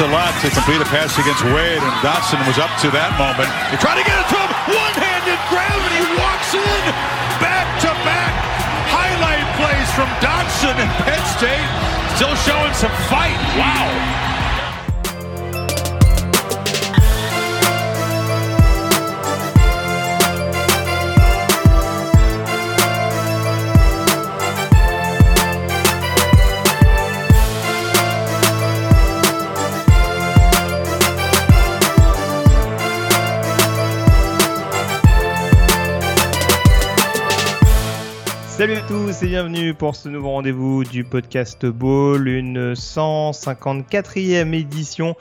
a lot to complete a pass against Wade, and Dotson was up to that moment. He tried to get it to him. One-handed grab, and he walks in. Back-to-back highlight plays from Dotson and Penn State. Still showing some fight. Wow. Salut à tous et bienvenue pour ce nouveau rendez-vous du podcast Ball, une 154e édition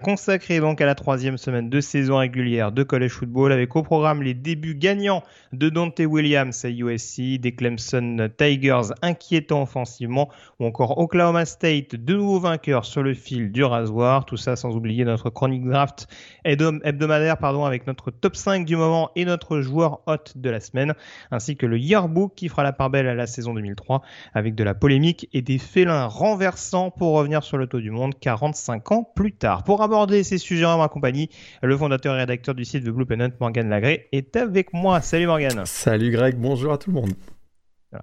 consacrée donc à la troisième semaine de saison régulière de college football avec au programme les débuts gagnants de Dante Williams à USC, des Clemson Tigers inquiétants offensivement ou encore Oklahoma State de nouveaux vainqueurs sur le fil du rasoir, tout ça sans oublier notre chronique draft hebdomadaire pardon avec notre top 5 du moment et notre joueur hot de la semaine ainsi que le yearbook qui fera la part belle à la saison 2003 avec de la polémique et des félins renversants pour revenir sur le taux du monde 45 ans plus tard. Aborder ces sujets en ma compagnie, le fondateur et rédacteur du site The Blue Pennant, Morgan Lagré, est avec moi. Salut Morgan. Salut Greg, bonjour à tout le monde.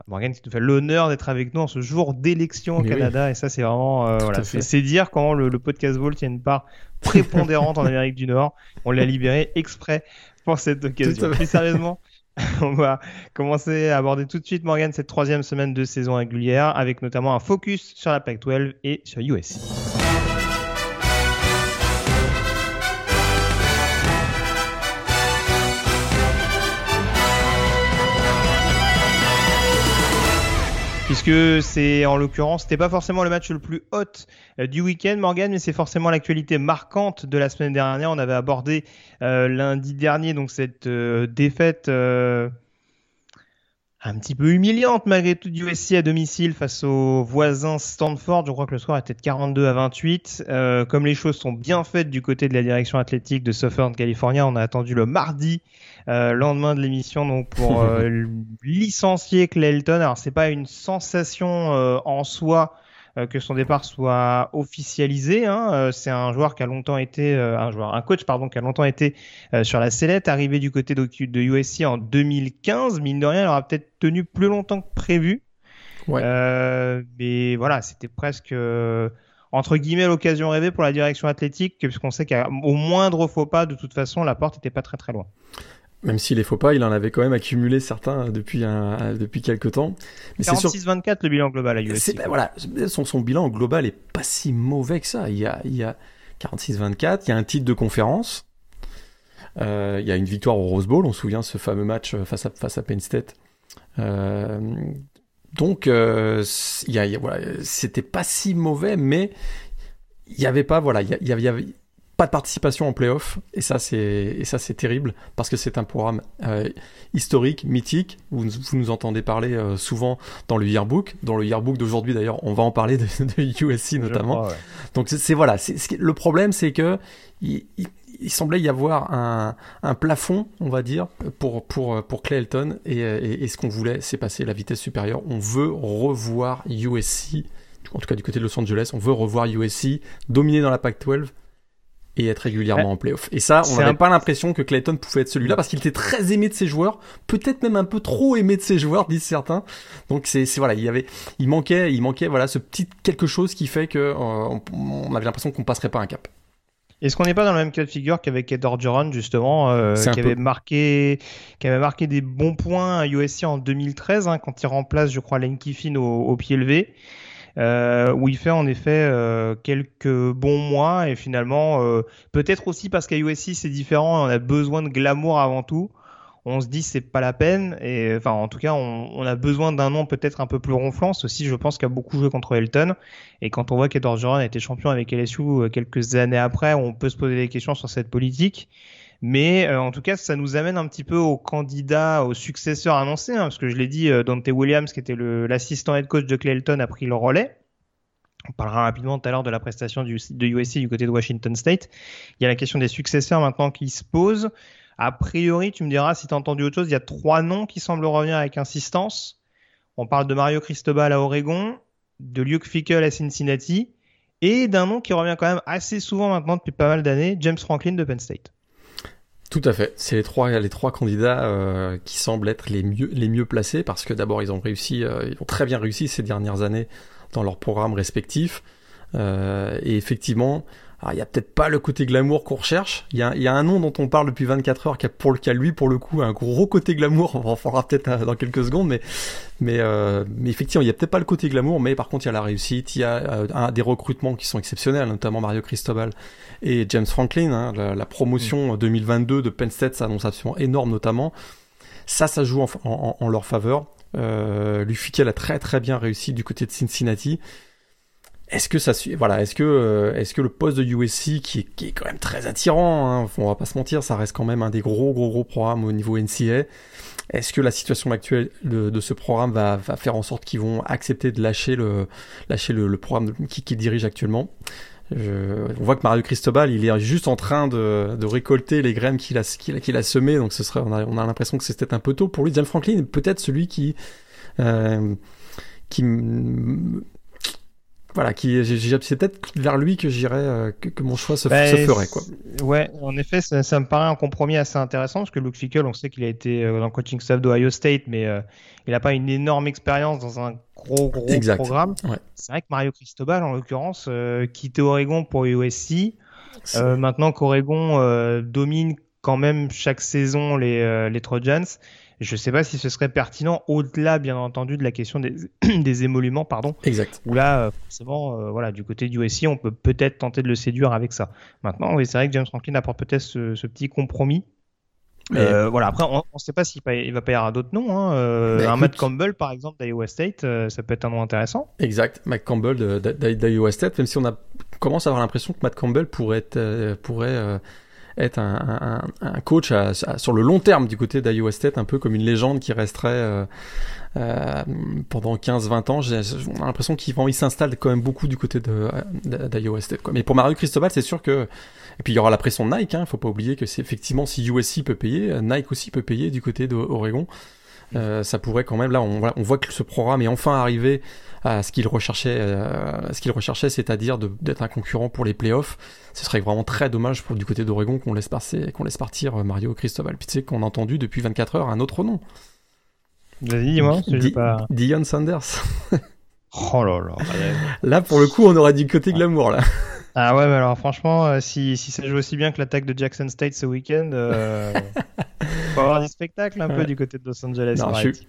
Morgan qui te fait l'honneur d'être avec nous en ce jour d'élection au Canada et ça c'est vraiment euh, voilà, c'est dire comment le, podcast Vault tient une part prépondérante en Amérique du Nord. On l'a libéré exprès pour cette occasion. Plus sérieusement, on va commencer à aborder tout de suite, Morgan, cette troisième semaine de saison régulière, avec notamment un focus sur la Pac-12 et sur USC. Puisque c'est en l'occurrence, c'était pas forcément le match le plus hot euh, du week-end, Morgan, mais c'est forcément l'actualité marquante de la semaine dernière. On avait abordé euh, lundi dernier donc cette euh, défaite un petit peu humiliante malgré tout du USC à domicile face aux voisins Stanford. Je crois que le score était de 42 à 28. Euh, comme les choses sont bien faites du côté de la direction athlétique de Southern California, on a attendu le mardi, euh, lendemain de l'émission, donc pour euh, licencier Clayton. Alors c'est pas une sensation euh, en soi que son départ soit officialisé. Hein. C'est un joueur qui a longtemps été un joueur, un coach pardon, qui a longtemps été sur la sellette, arrivé du côté de, de USC en 2015. Mine de rien, il aura peut-être tenu plus longtemps que prévu. Ouais. mais voilà, c'était presque entre guillemets l'occasion rêvée pour la direction athlétique, puisqu'on sait qu'au moindre faux pas, de toute façon, la porte n'était pas très très loin. Même s'il les faux pas, il en avait quand même accumulé certains depuis un, depuis quelques temps. Mais 46-24 le bilan global à USC. Ben voilà, son, son bilan global est pas si mauvais que ça. Il y a, il y a 46-24, il y a un titre de conférence, euh, il y a une victoire au Rose Bowl, on se souvient ce fameux match face à, face à Penn State. Euh, donc, euh, il y a, voilà, c'était pas si mauvais, mais il y avait pas, voilà, il y, il y avait, pas de participation en playoff et ça c'est et ça c'est terrible parce que c'est un programme euh, historique, mythique. Vous, vous, nous entendez parler euh, souvent dans le yearbook, dans le yearbook d'aujourd'hui d'ailleurs, on va en parler de, de USC notamment. Donc c'est voilà, le problème c'est que il, il, semblait y avoir un, un, plafond, on va dire, pour pour pour Clayton et, et, et ce qu'on voulait, c'est passer la vitesse supérieure. On veut revoir USC en tout cas du côté de Los Angeles, on veut revoir USC dominer dans la Pac-12 et être régulièrement en playoff. Et ça, on n'avait pas l'impression que Clayton pouvait être celui-là parce qu'il était très aimé de ses joueurs, peut-être même un peu trop aimé de ses joueurs, disent certains. Donc c'est voilà, il y avait, il manquait, il manquait voilà ce petit quelque chose qui fait que euh, on, avait l'impression qu'on passerait pas un cap. Est-ce qu'on n'est pas dans le même cas de figure qu'avec Ed Orgeron justement, euh, qui avait marqué, qui avait marqué des bons points à USC en 2013 hein, quand il remplace, je crois, Lane Kiffin au, au pied levé euh, où il fait en effet euh, quelques bons mois et finalement euh, peut-être aussi parce qu'à USC c'est différent, on a besoin de glamour avant tout. On se dit c'est pas la peine et enfin en tout cas on, on a besoin d'un nom peut-être un peu plus ronflant. Ceci je pense qu'il a beaucoup joué contre Elton et quand on voit qu'Edward Joran a été champion avec LSU euh, quelques années après, on peut se poser des questions sur cette politique. Mais euh, en tout cas, ça nous amène un petit peu au candidat, au successeur annoncé, hein, parce que je l'ai dit, euh, Dante Williams, qui était l'assistant head coach de Clayton, a pris le relais. On parlera rapidement tout à l'heure de la prestation de USC du côté de Washington State. Il y a la question des successeurs maintenant qui se pose. A priori, tu me diras si tu as entendu autre chose, il y a trois noms qui semblent revenir avec insistance. On parle de Mario Cristobal à Oregon, de Luke Fickle à Cincinnati et d'un nom qui revient quand même assez souvent maintenant depuis pas mal d'années, James Franklin de Penn State. Tout à fait. C'est les trois, les trois candidats euh, qui semblent être les mieux, les mieux placés parce que d'abord ils ont réussi, euh, ils ont très bien réussi ces dernières années dans leurs programmes respectifs. Euh, et effectivement, il y a peut-être pas le côté glamour qu'on recherche. Il y a, y a, un nom dont on parle depuis 24 heures qui a pour le cas lui pour le coup un gros côté glamour. On en parlera peut-être euh, dans quelques secondes, mais mais, euh, mais effectivement il y a peut-être pas le côté glamour, mais par contre il y a la réussite, il y a euh, un, des recrutements qui sont exceptionnels, notamment Mario Cristobal et James Franklin. Hein, la, la, promotion 2022 mm. de Penn State s'annonce absolument énorme notamment. Ça, ça joue en, en, en leur faveur. Euh, Lufikel a très très bien réussi du côté de Cincinnati est-ce que ça suit voilà est-ce que euh, est-ce que le poste de USC qui est, qui est quand même très attirant hein, on va pas se mentir ça reste quand même un des gros gros gros programmes au niveau NCA est-ce que la situation actuelle de, ce programme va, va, faire en sorte qu'ils vont accepter de lâcher le lâcher le, programme qui, qui dirige actuellement? On voit que Mario Cristobal, il est juste en train de, de récolter les graines qu'il a, qu'il a, qu'il a semées, donc ce serait, on a, on a l'impression que c'est peut-être un peu tôt pour lui. James Franklin peut-être celui qui, euh, qui voilà, qui c'est peut-être vers lui que j'irais, euh, que, mon choix se, bah, ferait quoi. Ouais, en effet, ça, me paraît un compromis assez intéressant parce que Luke Fickle, on sait qu'il a été euh, dans le coaching staff d'Ohio State, mais euh, il n'a pas une énorme expérience dans un gros gros programme. C'est vrai que Mario Cristobal, en l'occurrence, quitté Oregon pour USC. maintenant qu'Oregon domine quand même chaque saison les, les Trojans, je ne sais pas si ce serait pertinent au-delà, bien entendu, de la question des, des émoluments, pardon. Exact. Où là, euh, forcément, euh, voilà, du côté du USC, on peut peut-être tenter de le séduire avec ça. Maintenant, oui, c'est vrai que James Franklin apporte peut-être ce, petit compromis. Euh, voilà. Après, on ne sait pas s'il il va pas y avoir d'autres noms. Hein. Bah, un Matt Campbell, par exemple, d'Iowa State, ça peut être un nom intéressant. Exact. Matt Campbell d'Iowa State, même si on a commence à avoir l'impression que Matt Campbell pourrait être, pourrait être un, coach sur le long terme du côté d'Iowa State, un peu comme une légende qui resterait euh, euh, pendant 15-20 ans. J'ai l'impression qu'il il s'installe quand même beaucoup du côté d'Iowa State. Quoi. Mais pour Mario Cristobal, c'est sûr que... Et puis il y aura la pression de Nike, hein, faut pas oublier que c'est effectivement si USC peut payer, Nike aussi peut payer du côté d'Oregon. Euh, ça pourrait quand même, là on, on voit que ce programme est enfin arrivé à ce qu'il recherchait, euh, ce qu'il recherchait, c'est-à-dire d'être un concurrent pour les playoffs. Ce serait vraiment très dommage pour du côté d'Oregon qu'on laisse, qu'on laisse partir euh, Mario Cristobal. Puis tu sais qu'on a entendu depuis 24 heures un autre nom. Vas-y, dis-moi. Dion Sanders. oh là là. Là, pour le coup, on aura du côté glamour là. Ah ouais, mais alors franchement, euh, si, si ça joue aussi bien que l'attaque de Jackson State ce week-end, euh, faut avoir du spectacle un peu du côté de Los Angeles.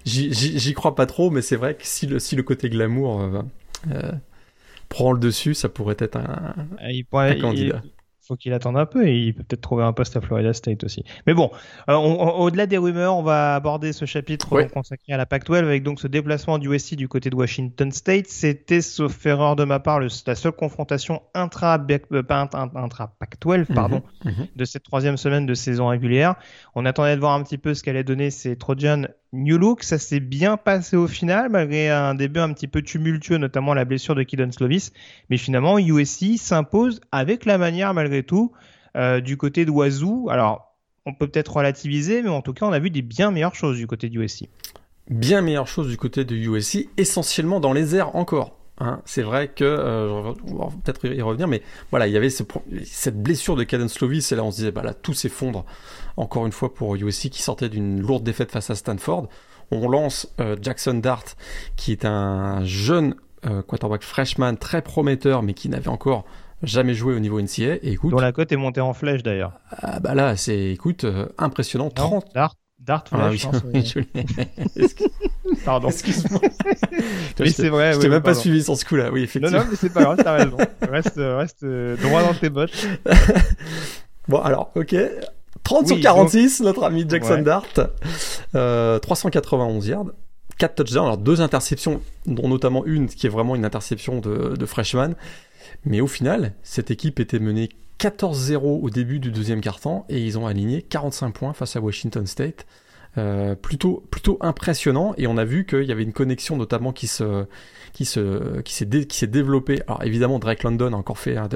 J'y crois pas trop, mais c'est vrai que si le, si le côté glamour euh, euh prend le dessus, ça pourrait être un, ah, il pourrait, candidat faut qu'il attende un peu et il peut peut-être trouver un poste à Florida State aussi. Mais bon, euh, au-delà des rumeurs, on va aborder ce chapitre consacré à la Pac-12 avec donc ce déplacement du USC du côté de Washington State. C'était, sauf erreur de ma part, le, la seule confrontation intra, euh, intra Pac-12 mhm, pardon, mhm. de cette troisième semaine de saison régulière. On attendait de voir un petit peu ce qu'allait donner ces Trojans New Look, ça s'est bien passé au final, malgré un début un petit peu tumultueux, notamment la blessure de Kidon Slovis. Mais finalement, USC s'impose avec la manière, malgré tout, euh, du côté Wazoo. Alors, on peut peut-être relativiser, mais en tout cas, on a vu des bien meilleures choses du côté de USC. Bien meilleures choses du côté de USC, essentiellement dans les airs encore. Hein. c'est vrai que euh, on va peut-être y revenir, mais voilà, il y avait cette blessure de Caden Slovis et là on se disait bah là tout s'effondre encore une fois pour USC qui sortait d'une lourde défaite face à Stanford. On lance euh, Jackson Dart qui est un jeune euh, quarterback freshman très prometteur mais qui n'avait encore jamais joué au niveau NCA et écoute dont la cote est montée en flèche d'ailleurs. Ah bah là c'est écoute impressionnant 30 Dart Dart ah, oui, Pardon. Excuse-moi. oui, c'est vrai. Je t'ai même pas suivi sur ce coup-là. Oui, effectivement. Non, non, mais c'est pas grave, t'as raison. Reste, reste euh, droit dans tes bottes. bon, alors, ok. 30 sur 46, notre ami Jackson Dart. Euh, 391 yards. 4 touchdowns, alors deux interceptions, dont notamment une qui est vraiment une interception de, de freshman. Mais au final, cette équipe était menée 14-0 au début du deuxième quart-temps et ils ont aligné 45 points face à Washington State. Euh, plutôt plutôt impressionnant et on a vu qu'il y avait une connexion notamment qui se qui se qui s'est qui s'est développée alors évidemment Drake London a encore fait un,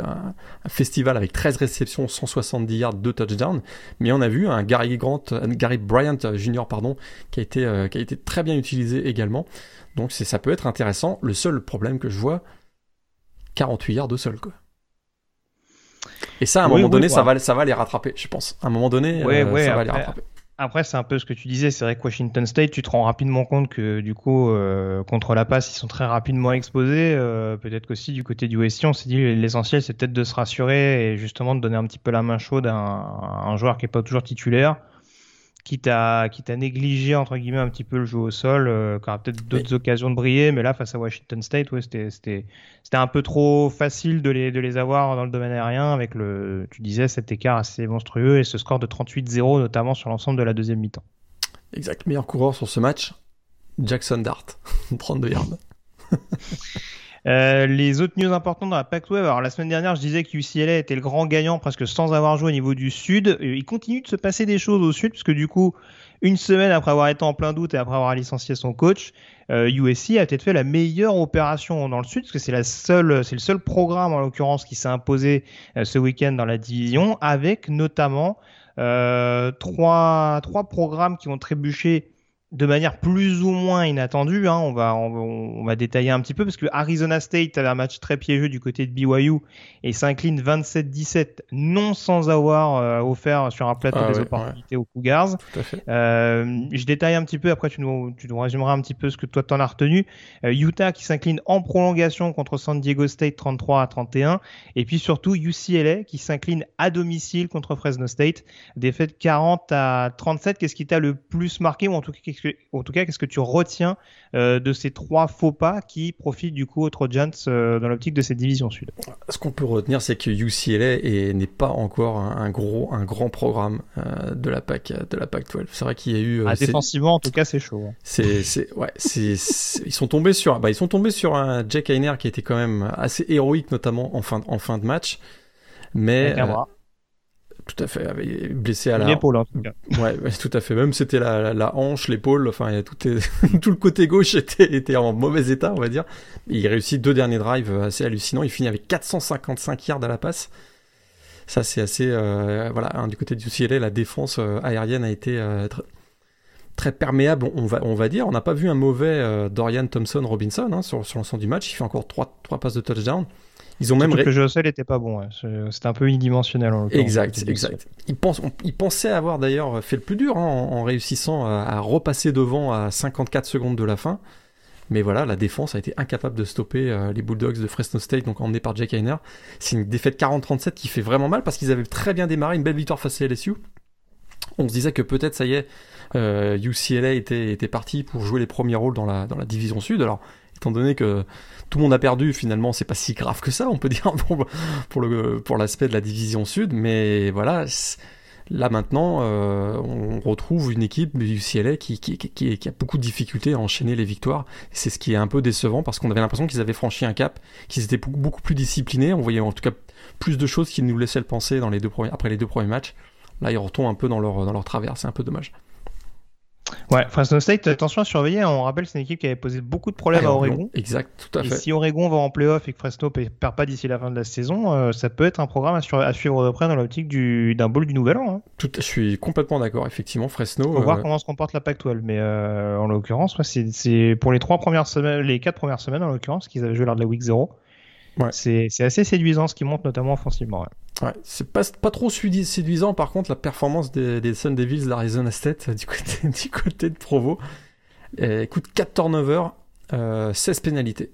festival avec 13 réceptions 170 yards 2 touchdowns mais on a vu un Gary Grant Gary Bryant Jr pardon qui a été euh, qui a été très bien utilisé également donc c'est ça peut être intéressant le seul problème que je vois 48 yards de sol, quoi. Et ça, à un moment donné, ça, va, ça va les rattraper, je pense. À un moment donné, euh, ça va les rattraper. Après, c'est un peu ce que tu disais. C'est vrai que Washington State, tu te rends rapidement compte que du coup, euh, contre la passe, ils sont très rapidement exposés. Euh, peut-être qu'aussi du côté du USC, on s'est dit l'essentiel, c'est peut-être de se rassurer et justement de donner un petit peu la main chaude à un joueur qui est pas toujours titulaire quitte à, quitte à négliger entre guillemets un petit peu le jeu au sol, euh, qui aura peut-être d'autres occasions de briller, mais là face à Washington State, ouais, c'était, c'était, c'était un peu trop facile de les, de les avoir dans le domaine aérien avec le, tu disais, cet écart assez monstrueux et ce score de 38-0 notamment sur l'ensemble de la deuxième mi-temps. Exact, meilleur coureur sur ce match, Jackson Dart, 32 yards. Euh, les autres news importantes dans la Pac-12, alors la semaine dernière, je disais que UCLA était le grand gagnant presque sans avoir joué au niveau du Sud. Euh, il continue de se passer des choses au Sud, puisque du coup, une semaine après avoir été en plein doute et après avoir licencié son coach, euh, USC a peut-être fait la meilleure opération dans le Sud, parce que c'est la seule, c'est le seul programme en l'occurrence qui s'est imposé euh, ce week-end dans la division, avec notamment trois, trois programmes qui ont trébuché de manière plus ou moins inattendue. Hein, on, va, on, va détailler un petit peu parce que Arizona State avait un match très piégeux du côté de BYU et s'incline 27-17 non sans avoir euh, offert sur un plateau ah des opportunités aux Cougars. Euh, je détaille un petit peu, après tu nous, tu nous résumeras un petit peu ce que toi t'en as retenu. Euh, Utah qui s'incline en prolongation contre San Diego State 33 à 31 et puis surtout UCLA qui s'incline à domicile contre Fresno State. Défaite 40 à 37. Qu'est-ce qui t'a le plus marqué ou en tout cas en tout cas, qu'est-ce que tu retiens euh, de ces trois faux pas qui profitent du coup aux Trojans euh, dans l'optique de cette division sud? Ce qu'on peut retenir, c'est que UCLA n'est pas encore un, gros, un grand programme euh, de la PAC, de la PAC 12. C'est vrai qu'il y a eu. Ah, défensivement, en tout cas, c'est chaud. Hein. C'est, ouais, c'est, ils sont tombés sur, bah, ils sont tombés sur un Jack Heiner qui était quand même assez héroïque, notamment en fin, en fin de match. Mais tout à fait. Blessé à la. L'épaule, en tout cas. Ouais, tout à fait. Même c'était la, la, hanche, l'épaule. Enfin, tout, est... tout le côté gauche était, était en mauvais état, on va dire. il réussit deux derniers drives assez hallucinants. Il finit avec 455 yards à la passe. Ça, c'est assez. Euh, voilà, hein, du côté du UCLA, la défense euh, aérienne a été euh, très perméable, on va, on va dire. On n'a pas vu un mauvais Dorian Thompson Robinson hein, sur, sur l'ensemble du match. Il fait encore trois, trois passes de touchdown. Ils ont même que le jeu sol n'était pas bon. C'était un peu unidimensionnel. En exact, exact. Ils, pensent, ils pensaient avoir d'ailleurs fait le plus dur hein, en, réussissant à, repasser devant à 54 secondes de la fin. Mais voilà, la défense a été incapable de stopper euh, les Bulldogs de Fresno State, donc emmenés par Jack Heiner. C'est une défaite 40-37 qui fait vraiment mal parce qu'ils avaient très bien démarré, une belle victoire face à LSU. On se disait que peut-être ça y est, euh, UCLA était, était parti pour jouer les premiers rôles dans la, division sud. Alors, étant donné que tout le monde a perdu, finalement, c'est pas si grave que ça, on peut dire, pour, l'aspect de la division sud, mais voilà, là maintenant, euh, on retrouve une équipe du UCLA qui, qui, qui, qui, a beaucoup de difficultés à enchaîner les victoires. C'est ce qui est un peu décevant parce qu'on avait l'impression qu'ils avaient franchi un cap, qu'ils étaient beaucoup, plus disciplinés. On voyait en tout cas plus de choses qu'ils nous laissaient le penser dans les deux après les deux premiers matchs. Là, ils retombent un peu dans leur travers, c'est un peu dommage. Ouais, Fresno State, attention à surveiller. Hein. On rappelle, c'est une équipe qui avait posé beaucoup de problèmes à Oregon. Exact, tout à fait. Et si Oregon va en playoff et que Fresno ne perd pas d'ici la fin de la saison, euh, ça peut être un programme à, suivre de près dans l'optique d'un bowl du Nouvel An. Hein. Tout, je suis complètement d'accord, effectivement. Fresno. On va voir euh, comment se comporte la Pac-12, mais euh, en l'occurrence, c'est pour les trois premières semaines, les quatre premières semaines en l'occurrence, qu'ils avaient joué lors de la Week 0. Ouais. C'est assez séduisant ce qui monte notamment offensivement. Ouais, c'est pas, pas trop séduisant par contre la performance des, des Sun Devils d'Arizona State du côté, du côté de Provo. écoute, 4 turnovers, euh, 16 pénalités.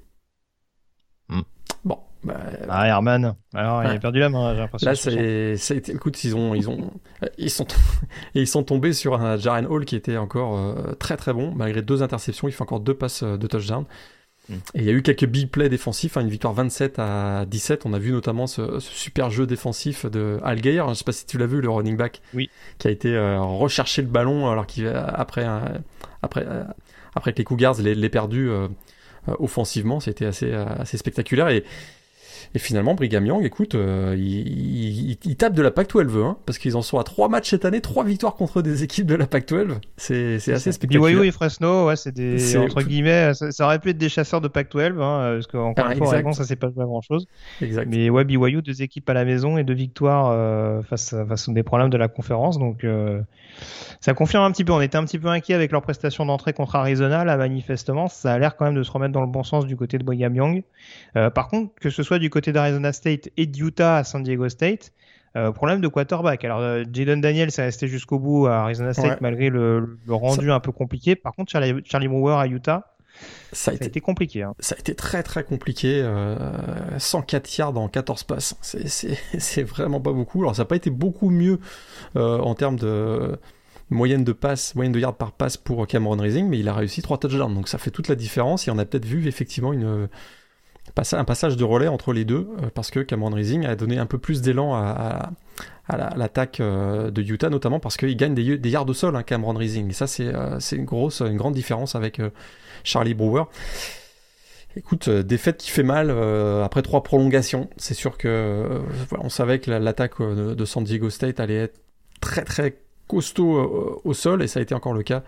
Hmm. Bon. Bah, ah, Herman, alors il a perdu la main, j'ai l'impression. Là, c'est, écoute, ils ont, ils ont, ils sont, ils sont tombés sur un Jaren Hall qui était encore euh, très très bon, malgré deux interceptions, il fait encore deux passes euh, de touchdown. Et il y a eu quelques big plays défensifs, hein, une victoire 27 à 17. On a vu notamment ce, super jeu défensif de Al Je ne sais pas si tu l'as vu, le running back, oui. qui a été euh, rechercher le ballon alors qu'il après après euh, après que les Cougars l'aient perdu euh, offensivement. C'était assez assez spectaculaire et et finalement, Brigham Young, écoute, euh, il, il, tape de la PAC-12, hein, parce qu'ils en sont à trois matchs cette année, trois victoires contre des équipes de la PAC-12. C'est assez spectaculaire. BYU et Fresno, ouais, c'est des, entre guillemets, ça, aurait pu être des chasseurs de PAC-12, hein, parce qu'encore ah, une fois, ça s'est pas joué à grand chose. Exact. Mais ouais, BYU, deux équipes à la maison et deux victoires euh, face, face aux des problèmes de la conférence, donc euh, ça confirme un petit peu. On était un petit peu inquiet avec leur prestation d'entrée contre Arizona, là, manifestement, ça a l'air quand même de se remettre dans le bon sens du côté de Brigham Young. par contre, que ce soit du côté d'Arizona State et d'Utah à San Diego State. problème de quarterback. Alors, Jaden Daniel s'est resté jusqu'au bout à Arizona State malgré le, rendu un peu compliqué. Par contre, Charlie, Charlie Brewer à Utah, ça a, été, compliqué. Hein. Ça a été très très compliqué. Euh, 104 yards en 14 passes. C'est vraiment pas beaucoup. Alors ça n'a pas été beaucoup mieux euh, en termes de moyenne de passes, moyenne de yards par passe pour Cameron Rising, mais il a réussi 3 touchdowns. Donc ça fait toute la différence. Et on a peut-être vu effectivement une, un passage de relais entre les deux, euh, parce que Cameron Rising a donné un peu plus d'élan à, l'attaque euh, de Utah, notamment parce qu'il gagne des, yards au sol, hein, Cameron Rising. Et ça, c'est une grosse, une grande différence avec Charlie Brewer. Écoute, euh, défaite qui fait mal euh, après trois prolongations. C'est sûr que euh, on savait que l'attaque de, San Diego State allait être très très costaud au sol et ça a été encore le cas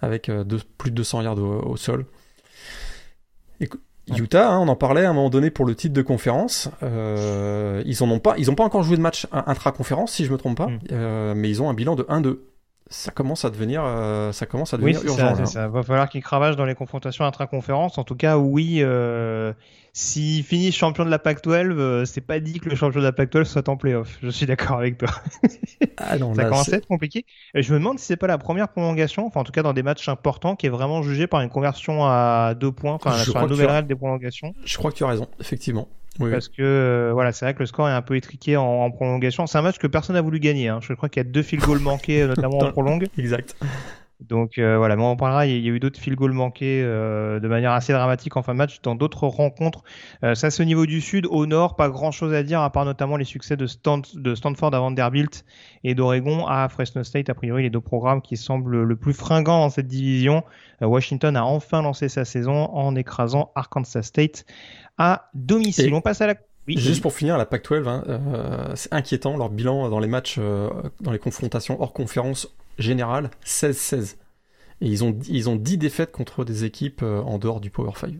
avec plus de 200 yards au, sol. Utah, hein, on en parlait à un moment donné pour le titre de conférence. ils n'ont pas, ils ont pas encore joué de match intra-conférence si je me trompe pas, mm. mais ils ont un bilan de 1-2 ça commence à devenir, euh, ça commence à devenir urgent. Ça, ça, va falloir qu'il cravache dans les confrontations intra-conférences. En tout cas, oui, euh, s'il finit champion de la Pac-12, euh, c'est pas dit que le champion de la Pac-12 soit en playoff. Je suis d'accord avec toi. ah non, ça commence à être compliqué. je me demande si c'est pas la première prolongation, enfin en tout cas dans des matchs importants, qui est vraiment jugée par une conversion à deux points, enfin sur la nouvelle règle des prolongations. Je crois que tu as raison, effectivement. Parce que euh, voilà, c'est vrai que le score est un peu étriqué en, prolongation. C'est un match que personne n'a voulu gagner. Hein. Je crois qu'il y a deux field goals manqués, notamment en prolongue. Exact. Donc euh, voilà, mais on en parlera. Il y a eu d'autres field goals manqués euh, de manière assez dramatique en fin de match dans d'autres rencontres. ça, c'est au niveau du sud. Au nord, pas grand chose à dire à part notamment les succès de, de Stanford à Vanderbilt et d'Oregon à Fresno State. A priori, les deux programmes qui semblent le plus fringants dans cette division. Washington a enfin lancé sa saison en écrasant Arkansas State à domicile. On passe à la Juste pour finir, la Pac-12, hein, euh, c'est inquiétant leur bilan dans les matchs, euh, dans les confrontations hors conférence générale, 16-16. Et ils ont, ils ont 10 défaites contre des équipes euh, en dehors du Power 5.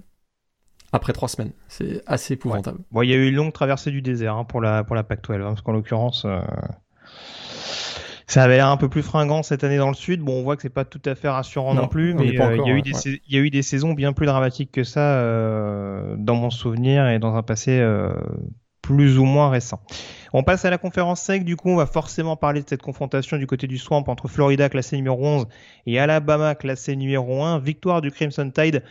Après 3 semaines. C'est assez épouvantable. Bon, il y a eu une longue traversée du désert hein, pour la, pour la Pac-12, hein, parce qu'en l'occurrence, ça avait l'air un peu plus fringant cette année dans le sud. Bon, on voit que c'est pas tout à fait rassurant non, plus, mais euh, il y, a eu des, il y a eu des saisons bien plus dramatiques que ça euh, dans mon souvenir et dans un passé euh, plus ou moins récent. On passe à la conférence SEC, du coup on va forcément parler de cette confrontation du côté du Swamp entre Florida classé numéro 11 et Alabama classé numéro 1. Victoire du Crimson Tide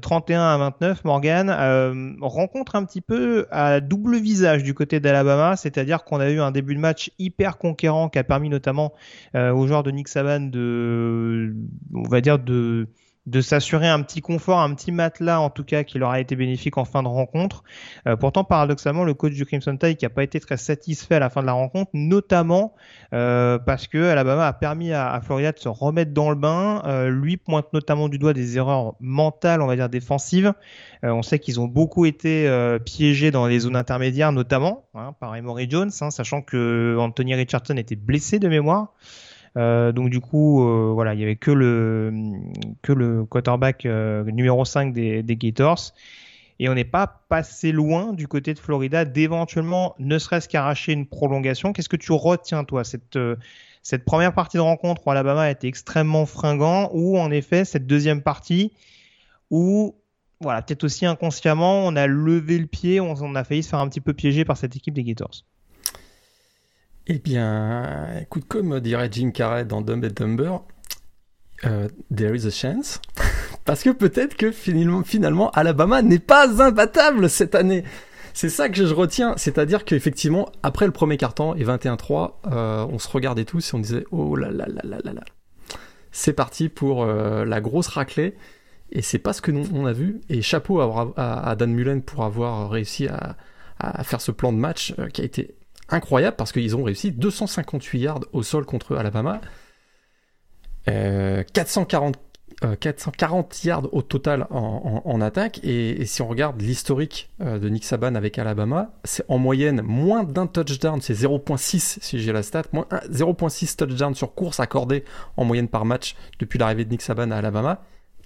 31 euh, à 29. Morgan euh, rencontre un petit peu à double visage du côté d'Alabama, c'est-à-dire qu'on a eu un début de match hyper conquérant qui a permis notamment euh, aux joueurs de Nick Saban de, on va dire de de s'assurer un petit confort, un petit matelas en tout cas qui leur a été bénéfique en fin de rencontre. Euh, pourtant, paradoxalement, le coach du Crimson Tide qui n'a pas été très satisfait à la fin de la rencontre, notamment euh, parce que Alabama a permis à, Florida de se remettre dans le bain. Euh, lui pointe notamment du doigt des erreurs mentales, on va dire défensives. on sait qu'ils ont beaucoup été piégés dans les zones intermédiaires, notamment hein, par Emory Jones, hein, sachant que Anthony Richardson était blessé de mémoire. Euh, donc du coup, euh, voilà, il y avait que le quarterback euh, numéro 5 des, Gators. Et on n'est pas passé loin du côté de Florida d'éventuellement, ne serait-ce qu'arracher une prolongation. Qu'est-ce que tu retiens, toi, cette, première partie de rencontre où Alabama a été extrêmement fringant, ou en effet cette deuxième partie où, voilà, peut-être aussi inconsciemment, on a levé le pied, on, a failli se faire un petit peu piéger par cette équipe des Gators? Eh bien, écoute, comme dirait Jim Carrey dans Dumb and Dumber, euh, there is a chance. Parce que peut-être que finalement, Alabama n'est pas imbattable cette année. C'est ça que je retiens. C'est-à-dire qu'effectivement, après le premier carton et 21-3, euh, on se regardait tous et on disait Oh là là là là là là. C'est parti pour euh, la grosse raclée. Et c'est pas ce que nous on a vu. Et chapeau à, Dan Mullen pour avoir réussi à, faire ce plan de match qui a été incroyable parce qu'ils ont réussi 258 yards au sol contre Alabama, 440, euh, 440 euh, yards au total en, attaque. Et, si on regarde l'historique euh, de Nick Saban avec Alabama, c'est en moyenne moins d'un touchdown, c'est 0.6 si j'ai la stat, moins 0.6 touchdown sur course accordé en moyenne par match depuis l'arrivée de Nick Saban à Alabama.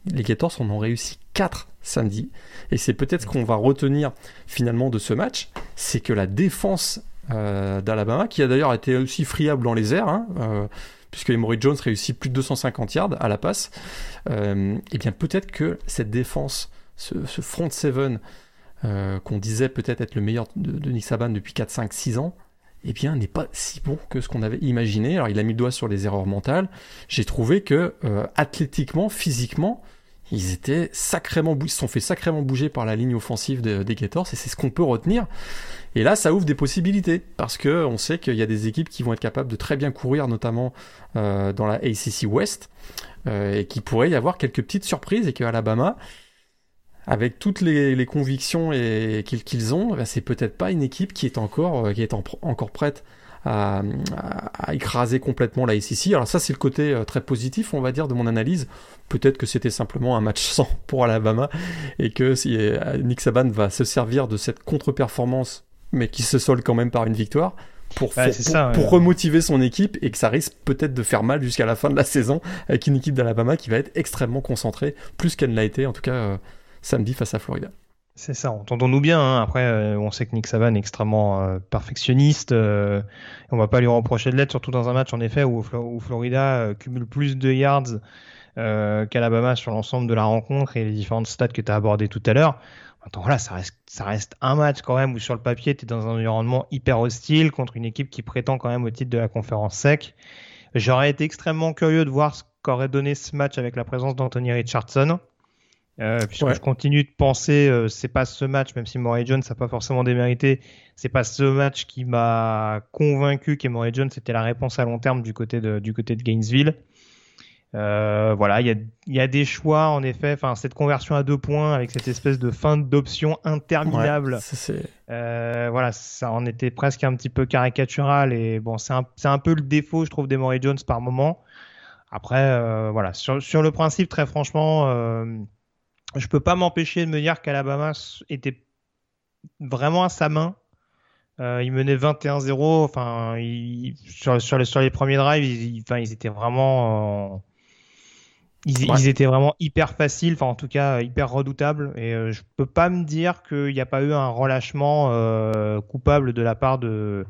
Les Gators en ont réussi 4 samedi. Et c'est peut-être ce qu'on va retenir finalement de ce match, c'est que la défense d'Alabama, qui a d'ailleurs été aussi friable dans les airs, hein, euh, puisque Emory Jones réussit plus de 250 yards à la passe, et euh, eh bien peut-être que cette défense, ce, front seven qu'on disait peut-être être le meilleur de, Nick Saban depuis 4, 5, 6 ans, eh bien, n'est pas si bon que ce qu'on avait imaginé. Alors, il a mis le doigt sur les erreurs mentales. J'ai trouvé que, athlétiquement, physiquement, ils étaient sacrément, ils se sont fait sacrément bouger par la ligne offensive des Gators, et c'est ce qu'on peut retenir. Et là, ça ouvre des possibilités parce que on sait qu'il y a des équipes qui vont être capables de très bien courir, notamment euh, dans la ACC West, euh, et qui pourrait y avoir quelques petites surprises et que Alabama, avec toutes les, convictions et qu'ils ont, ben, c'est peut-être pas une équipe qui est encore euh, qui est encore prête à, écraser complètement la ACC. Alors ça, c'est le côté très positif, on va dire, de mon analyse. Peut-être que c'était simplement un match sans pour Alabama et que si Nick Saban va se servir de cette contre-performance mais qui se solde quand même par une victoire pour, pour, remotiver son équipe et que ça risque peut-être de faire mal jusqu'à la fin de la saison avec une équipe d'Alabama qui va être extrêmement concentrée, plus qu'elle ne l'a été en tout cas euh, samedi face à Florida. C'est ça, entendons-nous bien. Hein. Après, euh, on sait que Nick Saban est extrêmement euh, perfectionniste. on va pas lui reprocher de l'être, surtout dans un match en effet où, où Florida cumule plus de yards qu'Alabama sur l'ensemble de la rencontre et les différentes stats que tu as abordées tout à l'heure voilà, ça reste, ça reste un match quand même où sur le papier, tu es dans un environnement hyper hostile contre une équipe qui prétend quand même au titre de la conférence sec. J'aurais été extrêmement curieux de voir ce qu'aurait donné ce match avec la présence d'Anthony Richardson. Euh, puisque je continue de penser, euh, c'est pas ce match, même si Murray Jones n'a pas forcément démérité, c'est pas ce match qui m'a convaincu qu'Emory Jones était la réponse à long terme du côté de, du côté de Gainesville. Euh, voilà, il y a, y a, des choix en effet. Enfin, cette conversion à deux points avec cette espèce de fin d'option interminable. euh, voilà, ça en était presque un petit peu caricatural et bon, c'est un, un, peu le défaut, je trouve, d'Emory Jones par moment. Après, euh, voilà, sur, sur, le principe, très franchement, je peux pas m'empêcher de me dire qu'Alabama était vraiment à sa main. Euh, il menait 21-0. Enfin, sur, sur, les, sur les premiers drives, ils, enfin, ils étaient vraiment ils, étaient vraiment hyper faciles, enfin en tout cas hyper redoutables. Et euh, je peux pas me dire qu'il n'y a pas eu un relâchement euh, coupable de la part de,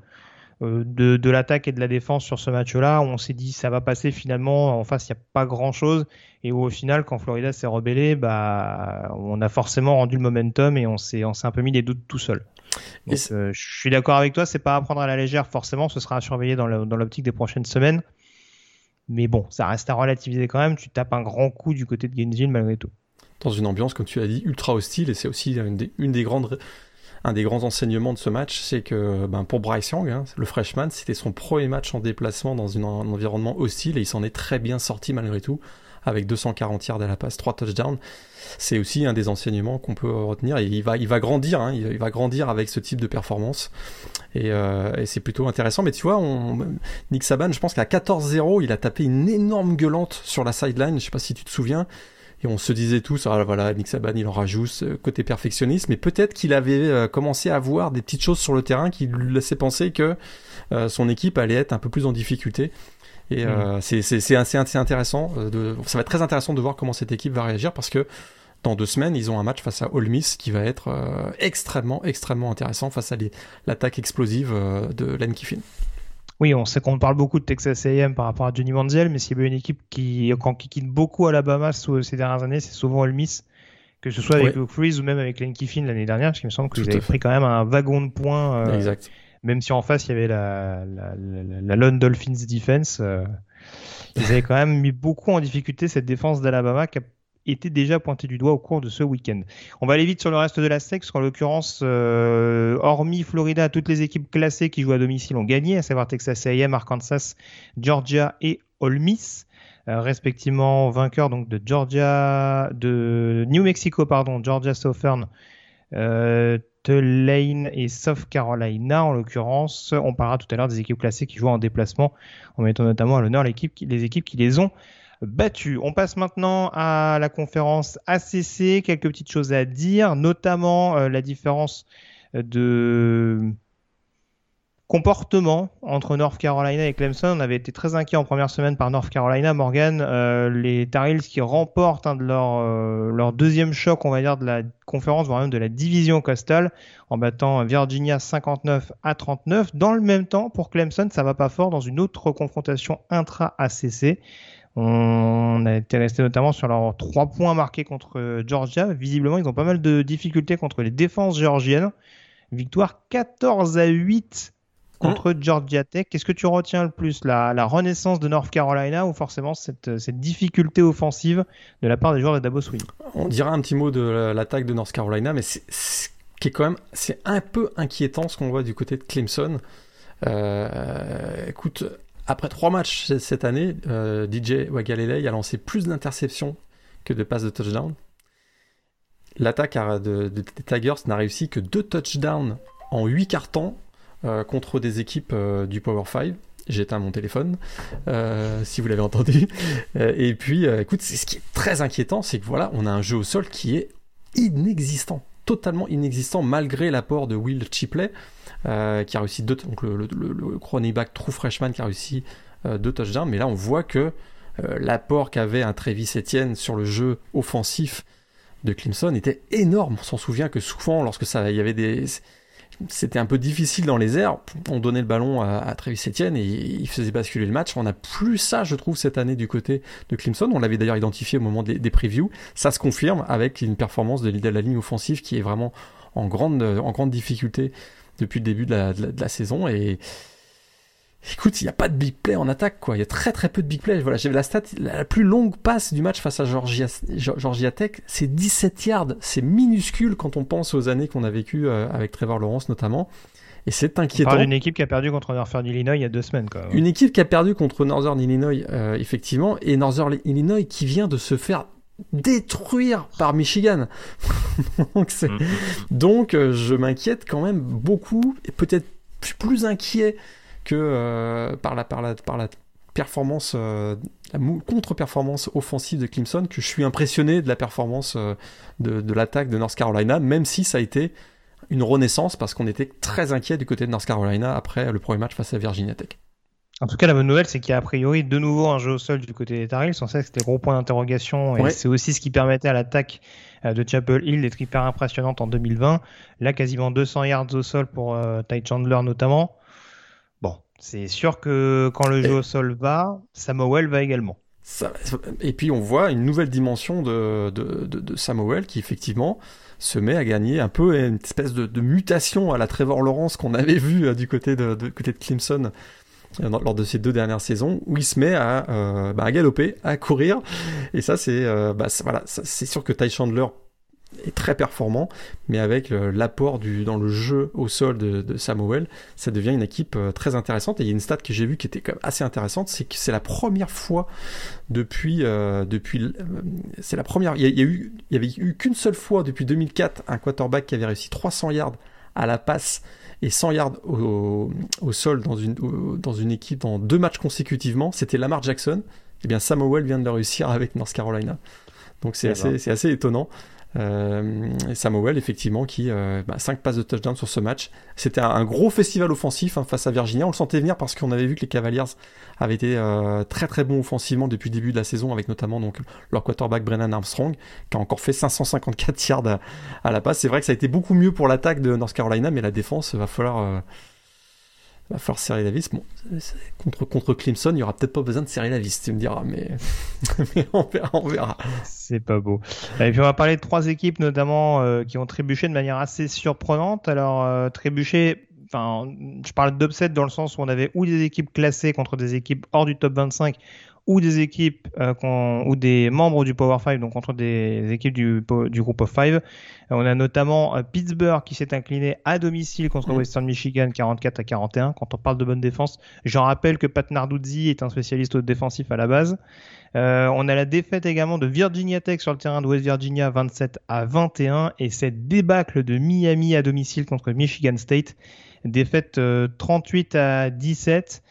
euh, de, de l'attaque et de la défense sur ce match-là. On s'est dit ça va passer finalement. En face, il n'y a pas grand-chose. Et où au final, quand Florida s'est rebellé, bah, on a forcément rendu le momentum et on s'est, on s'est un peu mis des doutes tout seul. Donc, je suis d'accord avec toi, c'est pas à prendre à la légère forcément, ce sera à surveiller dans l'optique des prochaines semaines. Mais bon, ça reste à relativiser quand même. Tu tapes un grand coup du côté de Gainesville malgré tout. Dans une ambiance, comme tu as dit, ultra hostile. Et c'est aussi un des grands enseignements de ce match, c'est que ben, pour Bryce Young, hein, le freshman, c'était son premier match en déplacement dans un environnement hostile et il s'en est très bien sorti malgré tout avec 240 yards à la passe, 3 touchdowns. C'est aussi un des enseignements qu'on peut retenir. Et il va, grandir, hein, il, va grandir avec ce type de performance. Et, euh, c'est plutôt intéressant. Mais tu vois, Nick Saban, je pense qu'à 14-0, il a tapé une énorme gueulante sur la sideline. Je sais pas si tu te souviens. Et on se disait tous, ah, voilà, Nick Saban, il en rajoute côté perfectionniste, mais peut-être qu'il avait euh, commencé à voir des petites choses sur le terrain qui lui laissaient penser que euh, son équipe allait être un peu plus en difficulté. Et euh, mm. c'est assez, intéressant. Euh, de, ça va être très intéressant de voir comment cette équipe va réagir parce que dans deux semaines, ils ont un match face à Ole Miss qui va être euh, extrêmement, extrêmement intéressant face à l'attaque explosive de Len Kiffin. Oui, on sait qu'on parle beaucoup de Texas A&M par rapport à Johnny Manziel, mais s'il y a une équipe qui, qui quitte beaucoup Alabama ces dernières années, c'est souvent Ole Miss, que ce soit avec Luke Freeze ou même avec Len Kiffin l'année dernière, parce qu'il me semble que vous avez pris quand même un wagon de points. exact même si en face il y avait la, la, la, Lone Dolphins defense, euh, ils avaient quand même mis beaucoup en difficulté cette défense d'Alabama qui a été déjà pointée du doigt au cours de ce week-end. On va aller vite sur le reste de la SEC, parce qu'en l'occurrence, euh, hormis Florida, toutes les équipes classées qui jouent à domicile ont gagné, à savoir Texas A&M, Arkansas, Georgia et Ole Miss. Euh, respectivement vainqueurs donc de Georgia, de New Mexico pardon, Georgia Southern, Lane et South Carolina en l'occurrence. On parlera tout à l'heure des équipes classées qui jouent en déplacement, en mettant notamment à l'honneur les équipes qui les ont battues. On passe maintenant à la conférence ACC. Quelques petites choses à dire, notamment euh, la différence de comportement entre North Carolina et Clemson. On avait été très inquiet en première semaine par North Carolina. Morgan, euh, les Tar Heels qui remportent un de leur, euh, leur deuxième choc, on va dire, de la conférence, voire même de la division costale, en battant Virginia 59 à 39. Dans le même temps, pour Clemson, ça va pas fort dans une autre confrontation intra-ACC. On a été resté notamment sur leurs trois points marqués contre Georgia. Visiblement, ils ont pas mal de difficultés contre les défenses géorgiennes. Victoire 14 à 8 contre Georgia Tech. Qu'est-ce que tu retiens le plus la, renaissance de North Carolina ou forcément cette, difficulté offensive de la part des joueurs de Davos Swing On dirait un petit mot de l'attaque de North Carolina, mais c'est qui est quand même c'est un peu inquiétant ce qu'on voit du côté de Clemson. Euh, écoute, après trois matchs cette année, euh, DJ Wagalele a lancé plus d'interceptions que de passes de touchdown. L'attaque des Tigers n'a réussi que deux touchdowns en huit cartons contre des équipes euh, du Power 5. J'ai éteint mon téléphone, euh, si vous l'avez entendu. et puis, écoute, ce qui est très inquiétant, c'est que voilà, on a un jeu au sol qui est inexistant, totalement inexistant, malgré l'apport de Will Chipley, qui a réussi deux, donc le, le, back true freshman qui a réussi deux touchdowns. Mais là, on voit que l'apport qu'avait un Travis Etienne sur le jeu offensif de Clemson était énorme. On s'en souvient que souvent, lorsque ça, il y avait des c'était un peu difficile dans les airs. On donnait le ballon à, Travis Etienne et il faisait basculer le match. On n'a plus ça, je trouve, cette année du côté de Clemson. On l'avait d'ailleurs identifié au moment des, des, previews. Ça se confirme avec une performance de, de, la ligne offensive qui est vraiment en grande, en grande difficulté depuis le début de la, de la saison. Et, Écoute, il n'y a pas de big play en attaque, quoi. Il y a très très peu de big play. Voilà, j'avais la stat, la plus longue passe du match face à Georgia, Georgia Tech, c'est 17 yards. C'est minuscule quand on pense aux années qu'on a vécues euh, avec Trevor Lawrence notamment. Et c'est inquiétant. On parle d'une équipe qui a perdu contre Northern Illinois il y a deux semaines. Quoi. Une équipe qui a perdu contre Northern Illinois, euh, effectivement, et Northern Illinois qui vient de se faire détruire par Michigan. donc, mm, mm, mm. donc euh, je m'inquiète quand même beaucoup, et peut-être plus inquiet que euh, par, la, par, la, par la performance, euh, la contre-performance offensive de Clemson, que je suis impressionné de la performance euh, de, de l'attaque de North Carolina, même si ça a été une renaissance parce qu'on était très inquiet du côté de North Carolina après le premier match face à Virginia Tech. En tout cas, la bonne nouvelle, c'est qu'il y a a priori de nouveau un jeu au sol du côté des Tar Heels. On sait que c'était gros point d'interrogation et c'est aussi ce qui permettait à l'attaque de Chapel Hill d'être hyper impressionnante en 2020. Là, quasiment 200 yards au sol pour Ty Chandler notamment. C'est sûr que quand le jeu au sol va, Samuel va également. et puis on voit une nouvelle dimension de, de, Samuel qui effectivement se met à gagner un peu une espèce de, mutation à la Trevor Lawrence qu'on avait vu euh, du côté de, côté de Clemson euh, lors de ces deux dernières saisons où il se met à, euh, bah, galoper, à courir et ça c'est bah, voilà c'est sûr que Ty Chandler est très performant, mais avec l'apport dans le jeu au sol de, Samuel, ça devient une équipe euh, très intéressante. Et il y a une stat que j'ai vue qui était quand même assez intéressante, c'est que c'est la première fois depuis euh, depuis euh, c'est la première. Il y, a, eu il y avait eu qu'une seule fois depuis 2004 un quarterback qui avait réussi 300 yards à la passe et 100 yards au, au sol dans une dans une équipe dans deux matchs consécutivement. C'était Lamar Jackson. Et eh bien Samuel vient de le réussir avec North Carolina. Donc c'est assez, c'est assez étonnant. Euh, Samuel, effectivement, qui euh, bah, 5 passes de touchdown sur ce match. C'était un, gros festival offensif hein, face à Virginia. On le sentait venir parce qu'on avait vu que les Cavaliers avaient été euh, très très bons offensivement depuis le début de la saison, avec notamment donc leur quarterback Brennan Armstrong, qui a encore fait 554 yards à, la passe. C'est vrai que ça a été beaucoup mieux pour l'attaque de North Carolina, mais la défense va falloir euh, va falloir serrer la vis. Contre, contre Clemson, il n'y aura peut-être pas besoin de serrer la vis, tu me diras, mais, mais on verra. On verra. C'est pas beau. Et puis on va parler de trois équipes notamment euh, qui ont trébuché de manière assez surprenante. Alors euh, trébuché, enfin, je parle d'upset dans le sens où on avait ou des équipes classées contre des équipes hors du top 25 ou des équipes euh, ou des membres du Power 5, donc contre des équipes du, du groupe of 5. Euh, on a notamment euh, Pittsburgh qui s'est incliné à domicile contre mm. Western Michigan 44 à 41. Quand on parle de bonne défense, j'en rappelle que Pat Narduzzi est un spécialiste défensif à la base. On a la défaite également de Virginia Tech sur le terrain de West Virginia 27 à 21 et cette débâcle de Miami à domicile contre Michigan State. Défaite 38 à 17.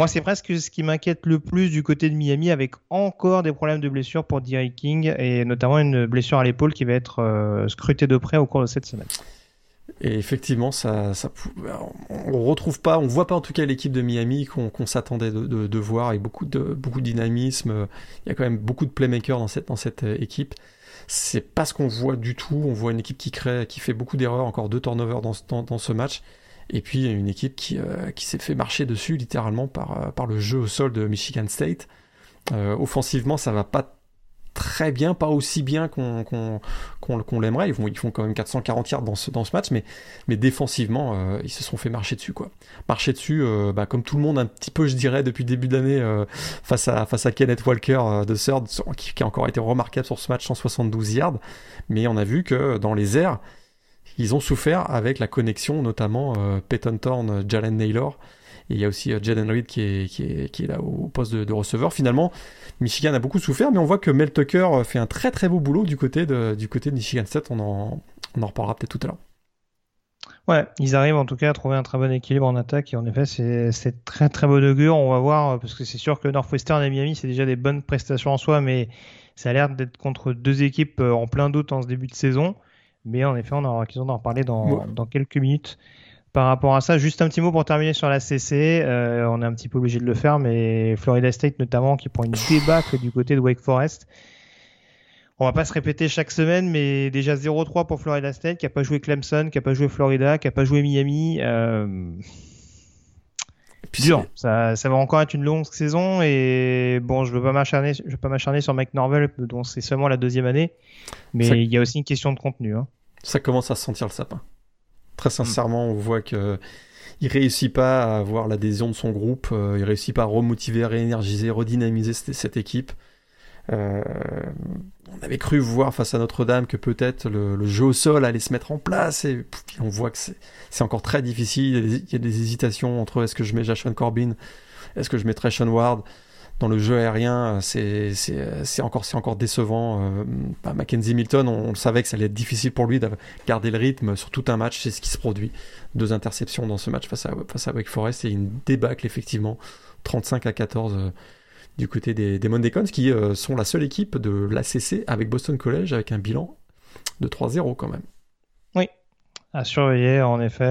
Moi, c'est presque ce qui m'inquiète le plus du côté de Miami, avec encore des problèmes de blessure pour Derrick King, et notamment une blessure à l'épaule qui va être euh, scrutée de près au cours de cette semaine. Et effectivement, ça, ça, on retrouve pas, on voit pas en tout cas l'équipe de Miami qu'on s'attendait de, voir avec beaucoup de dynamisme. Il y a quand même beaucoup de playmakers dans cette dans cette euh, équipe. C'est pas ce qu'on voit du tout. On voit une équipe qui crée, qui fait beaucoup d'erreurs, encore deux turnovers dans ce match. Et puis une équipe qui, euh, qui s'est fait marcher dessus littéralement par, euh, par le jeu au sol de Michigan State. offensivement, ça va pas très bien, pas aussi bien qu'on qu'on l'aimerait. Ils, ils font quand même 440 yards dans ce, dans ce match, mais, mais défensivement, euh, ils se sont fait marcher dessus. quoi. Marcher dessus, euh, bah, comme tout le monde, un petit peu, je dirais, depuis début d'année, euh, face, à, face à Kenneth Walker de Third, qui, a encore été remarquable sur ce match, 172 yards. Mais on a vu que dans les airs, ils ont souffert avec la connexion, notamment Peyton Thorne, Jalen Naylor. Et il y a aussi Jaden Reed qui est, là au poste de, receveur. Finalement, Michigan a beaucoup souffert, mais on voit que Mel Tucker fait un très très beau boulot du côté de, Michigan State. On en, reparlera peut-être tout à l'heure. Ouais, ils arrivent en tout cas à trouver un très bon équilibre en attaque et en effet c'est très très bon augure. On va voir parce que c'est sûr que Northwestern et Miami c'est déjà des bonnes prestations en soi, mais ça a l'air d'être contre deux équipes euh, en plein doute en ce début de saison. Mais en effet, on aura l'occasion d'en reparler dans, dans quelques minutes par rapport à ça. Juste un petit mot pour terminer sur la CC. Euh, on est un petit peu obligé de le faire, mais Florida State notamment qui prend une débâcle du côté de Wake Forest. On va pas se répéter chaque semaine, mais déjà 0-3 pour Florida State, qui a pas joué Clemson, qui a pas joué Florida, qui a pas joué Miami. Euh... dur. Ça, ça va encore être une longue saison et bon, je veux pas m'acharner, je veux pas m'acharner sur Mike Norvell, dont c'est seulement la deuxième année, mais il y a aussi une question de contenu. Hein. Ça commence à sentir le sapin. Très sincèrement, on voit que il réussit pas à avoir l'adhésion de son groupe, euh, il réussit pas à remotiver, réénergiser, redynamiser cette, équipe. Euh, on avait cru voir face à Notre-Dame que peut-être le, jeu au sol allait se mettre en place et on voit que c'est encore très difficile. Il y, a des, hésitations entre est-ce que je mets Jashon Corbin, est-ce que je mets Treshon Ward dans le jeu aérien, c'est encore, décevant. Euh, bah, Mackenzie Milton, on, savait que ça allait être difficile pour lui de garder le rythme sur tout un match. C'est ce qui se produit. Deux interceptions dans ce match face à, face à Wake Forest et une débâcle, effectivement. 35 à 14 euh, du côté des, des Mondecons, qui euh, sont la seule équipe de l'ACC avec Boston College avec un bilan de 3-0 quand même. Oui, à surveiller, en effet.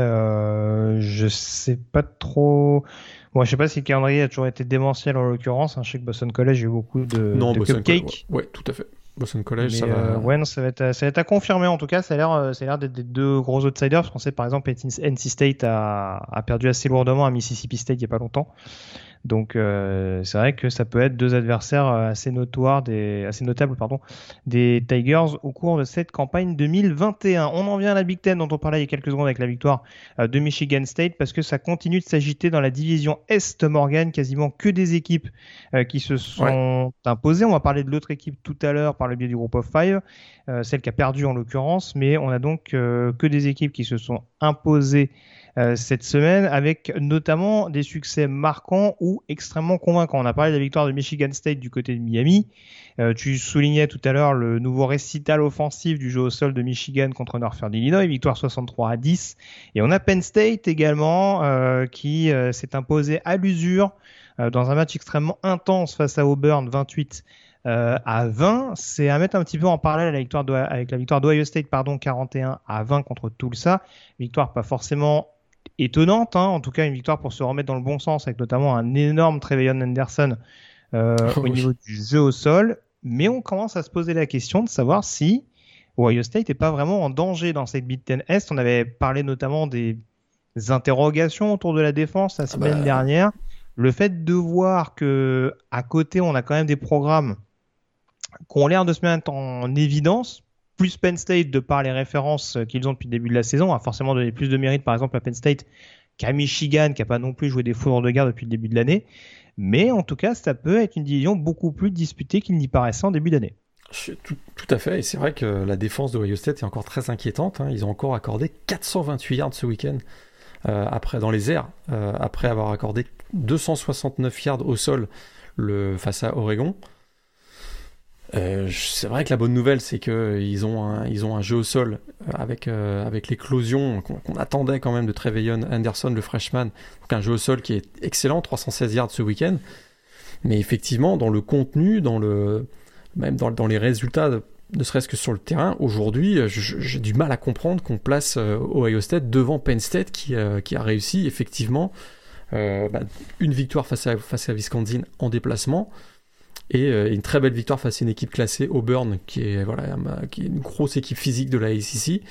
je sais pas trop. Bon, je sais pas si le calendrier a toujours été démentiel en l'occurrence. Hein. Je sais que Boston College, a eu beaucoup de, non, de Boston cupcakes. Ouais, tout à fait. Boston College, ça va. Euh, ouais, non, ça va être, ça va être à confirmer en tout cas. Ça a l'air, euh, ça a l'air d'être des deux gros outsiders. Parce qu'on sait par exemple, NC State a, a perdu assez lourdement à Mississippi State il y a pas longtemps. Donc euh, c'est vrai que ça peut être deux adversaires euh, assez notoires, des, assez notables pardon, des Tigers au cours de cette campagne 2021. On en vient à la Big Ten dont on parlait il y a quelques secondes avec la victoire euh, de Michigan State parce que ça continue de s'agiter dans la division Est Morgan, quasiment que des équipes qui se sont imposées. On va parler de l'autre équipe tout à l'heure par le biais du groupe of five, celle qui a perdu en l'occurrence, mais on a donc que des équipes qui se sont imposées euh, cette semaine, avec notamment des succès marquants ou extrêmement convaincants. On a parlé de la victoire de Michigan State du côté de Miami. Euh, tu soulignais tout à l'heure le nouveau récital offensif du jeu au sol de Michigan contre Northern Illinois, victoire 63 à 10. Et on a Penn State également euh, qui s'est imposé à l'usure dans un match extrêmement intense face à Auburn 28 à 20. C'est à mettre un petit peu en parallèle avec la victoire d'Ohio State, pardon, 41 à 20 contre Tulsa. Victoire pas forcément étonnante, hein. en tout cas une victoire pour se remettre dans le bon sens, avec notamment un énorme Trevelyan Anderson euh, au niveau du jeu au sol. Mais on commence à se poser la question de savoir si Ohio State n'est pas vraiment en danger dans cette Big Ten Est. On avait parlé notamment des interrogations autour de la défense la ah semaine bah. dernière. Le fait de voir que à côté on a quand même des programmes qui ont l'air de se mettre en évidence, plus Penn State de par les références qu'ils ont depuis le début de la saison a forcément donné plus de mérite par exemple à Penn State qu'à Michigan qui a pas non plus joué des foudres de guerre depuis le début de l'année. Mais en tout cas, ça peut être une division beaucoup plus disputée qu'il n'y paraissait en début d'année. Tout, à fait, et c'est vrai que la défense de Ohio State est encore très inquiétante. Hein. Ils ont encore accordé 428 yards ce week-end euh, dans les airs, euh, après avoir accordé 269 yards au sol face à Oregon. Euh, c'est vrai que la bonne nouvelle, c'est qu'ils ont, un, ont un jeu au sol euh, avec, euh, avec l'éclosion qu'on attendait quand même de Trevelyan Anderson, le freshman. Donc un jeu au sol qui est excellent, 316 yards ce week-end. Mais effectivement, dans le contenu, dans le, même dans, dans les résultats, ne serait-ce que sur le terrain, aujourd'hui, j'ai du mal à comprendre qu'on place Ohio State devant Penn State qui, qui a réussi effectivement bah, une victoire face à, face à Wisconsin en déplacement et euh, une très belle victoire face à une équipe classée Auburn qui est voilà qui est une grosse équipe physique de la ACC.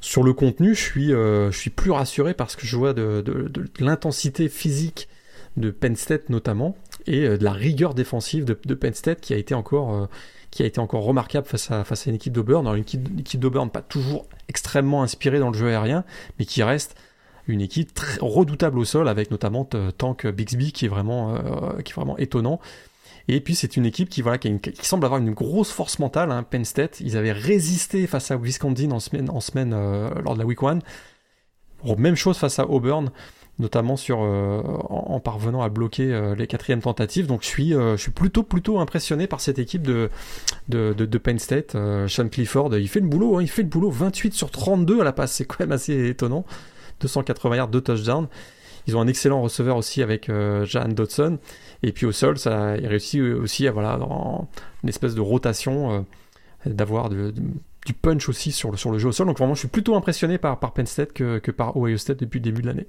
Sur le contenu, je suis euh, je suis plus rassuré parce que je vois de, de, l'intensité physique de Penn State notamment et de la rigueur défensive de, de Penn State qui a été encore qui a été encore remarquable face à, face à une équipe d'Auburn. Une équipe, d'Auburn pas toujours extrêmement inspirée dans le jeu aérien, mais qui reste une équipe très redoutable au sol, avec notamment Tank Bixby qui est vraiment, euh, qui est vraiment étonnant. Et puis c'est une équipe qui, voilà, qui, semble avoir une grosse force mentale. Hein, Penn State, ils avaient résisté face à Wisconsin en semaine, en semaine euh, lors de la Week 1. Même chose face à Auburn notamment sur, euh, en, parvenant à bloquer euh, les quatrièmes tentatives. Donc je suis, je suis plutôt, plutôt impressionné par cette équipe de, de, de, Penn State. Sean Clifford, il fait le boulot, hein, il fait le boulot. 28 sur 32 à la passe, c'est quand même assez étonnant. 280 yards, 2 touchdowns. Ils ont un excellent receveur aussi avec Jan Dodson. Et puis au sol, ça, il réussit aussi à, voilà, dans une espèce de rotation, d'avoir du punch aussi sur le, sur le jeu au sol. Donc vraiment, je suis plutôt impressionné par, par Penn State que, que par Ohio State depuis le début de l'année.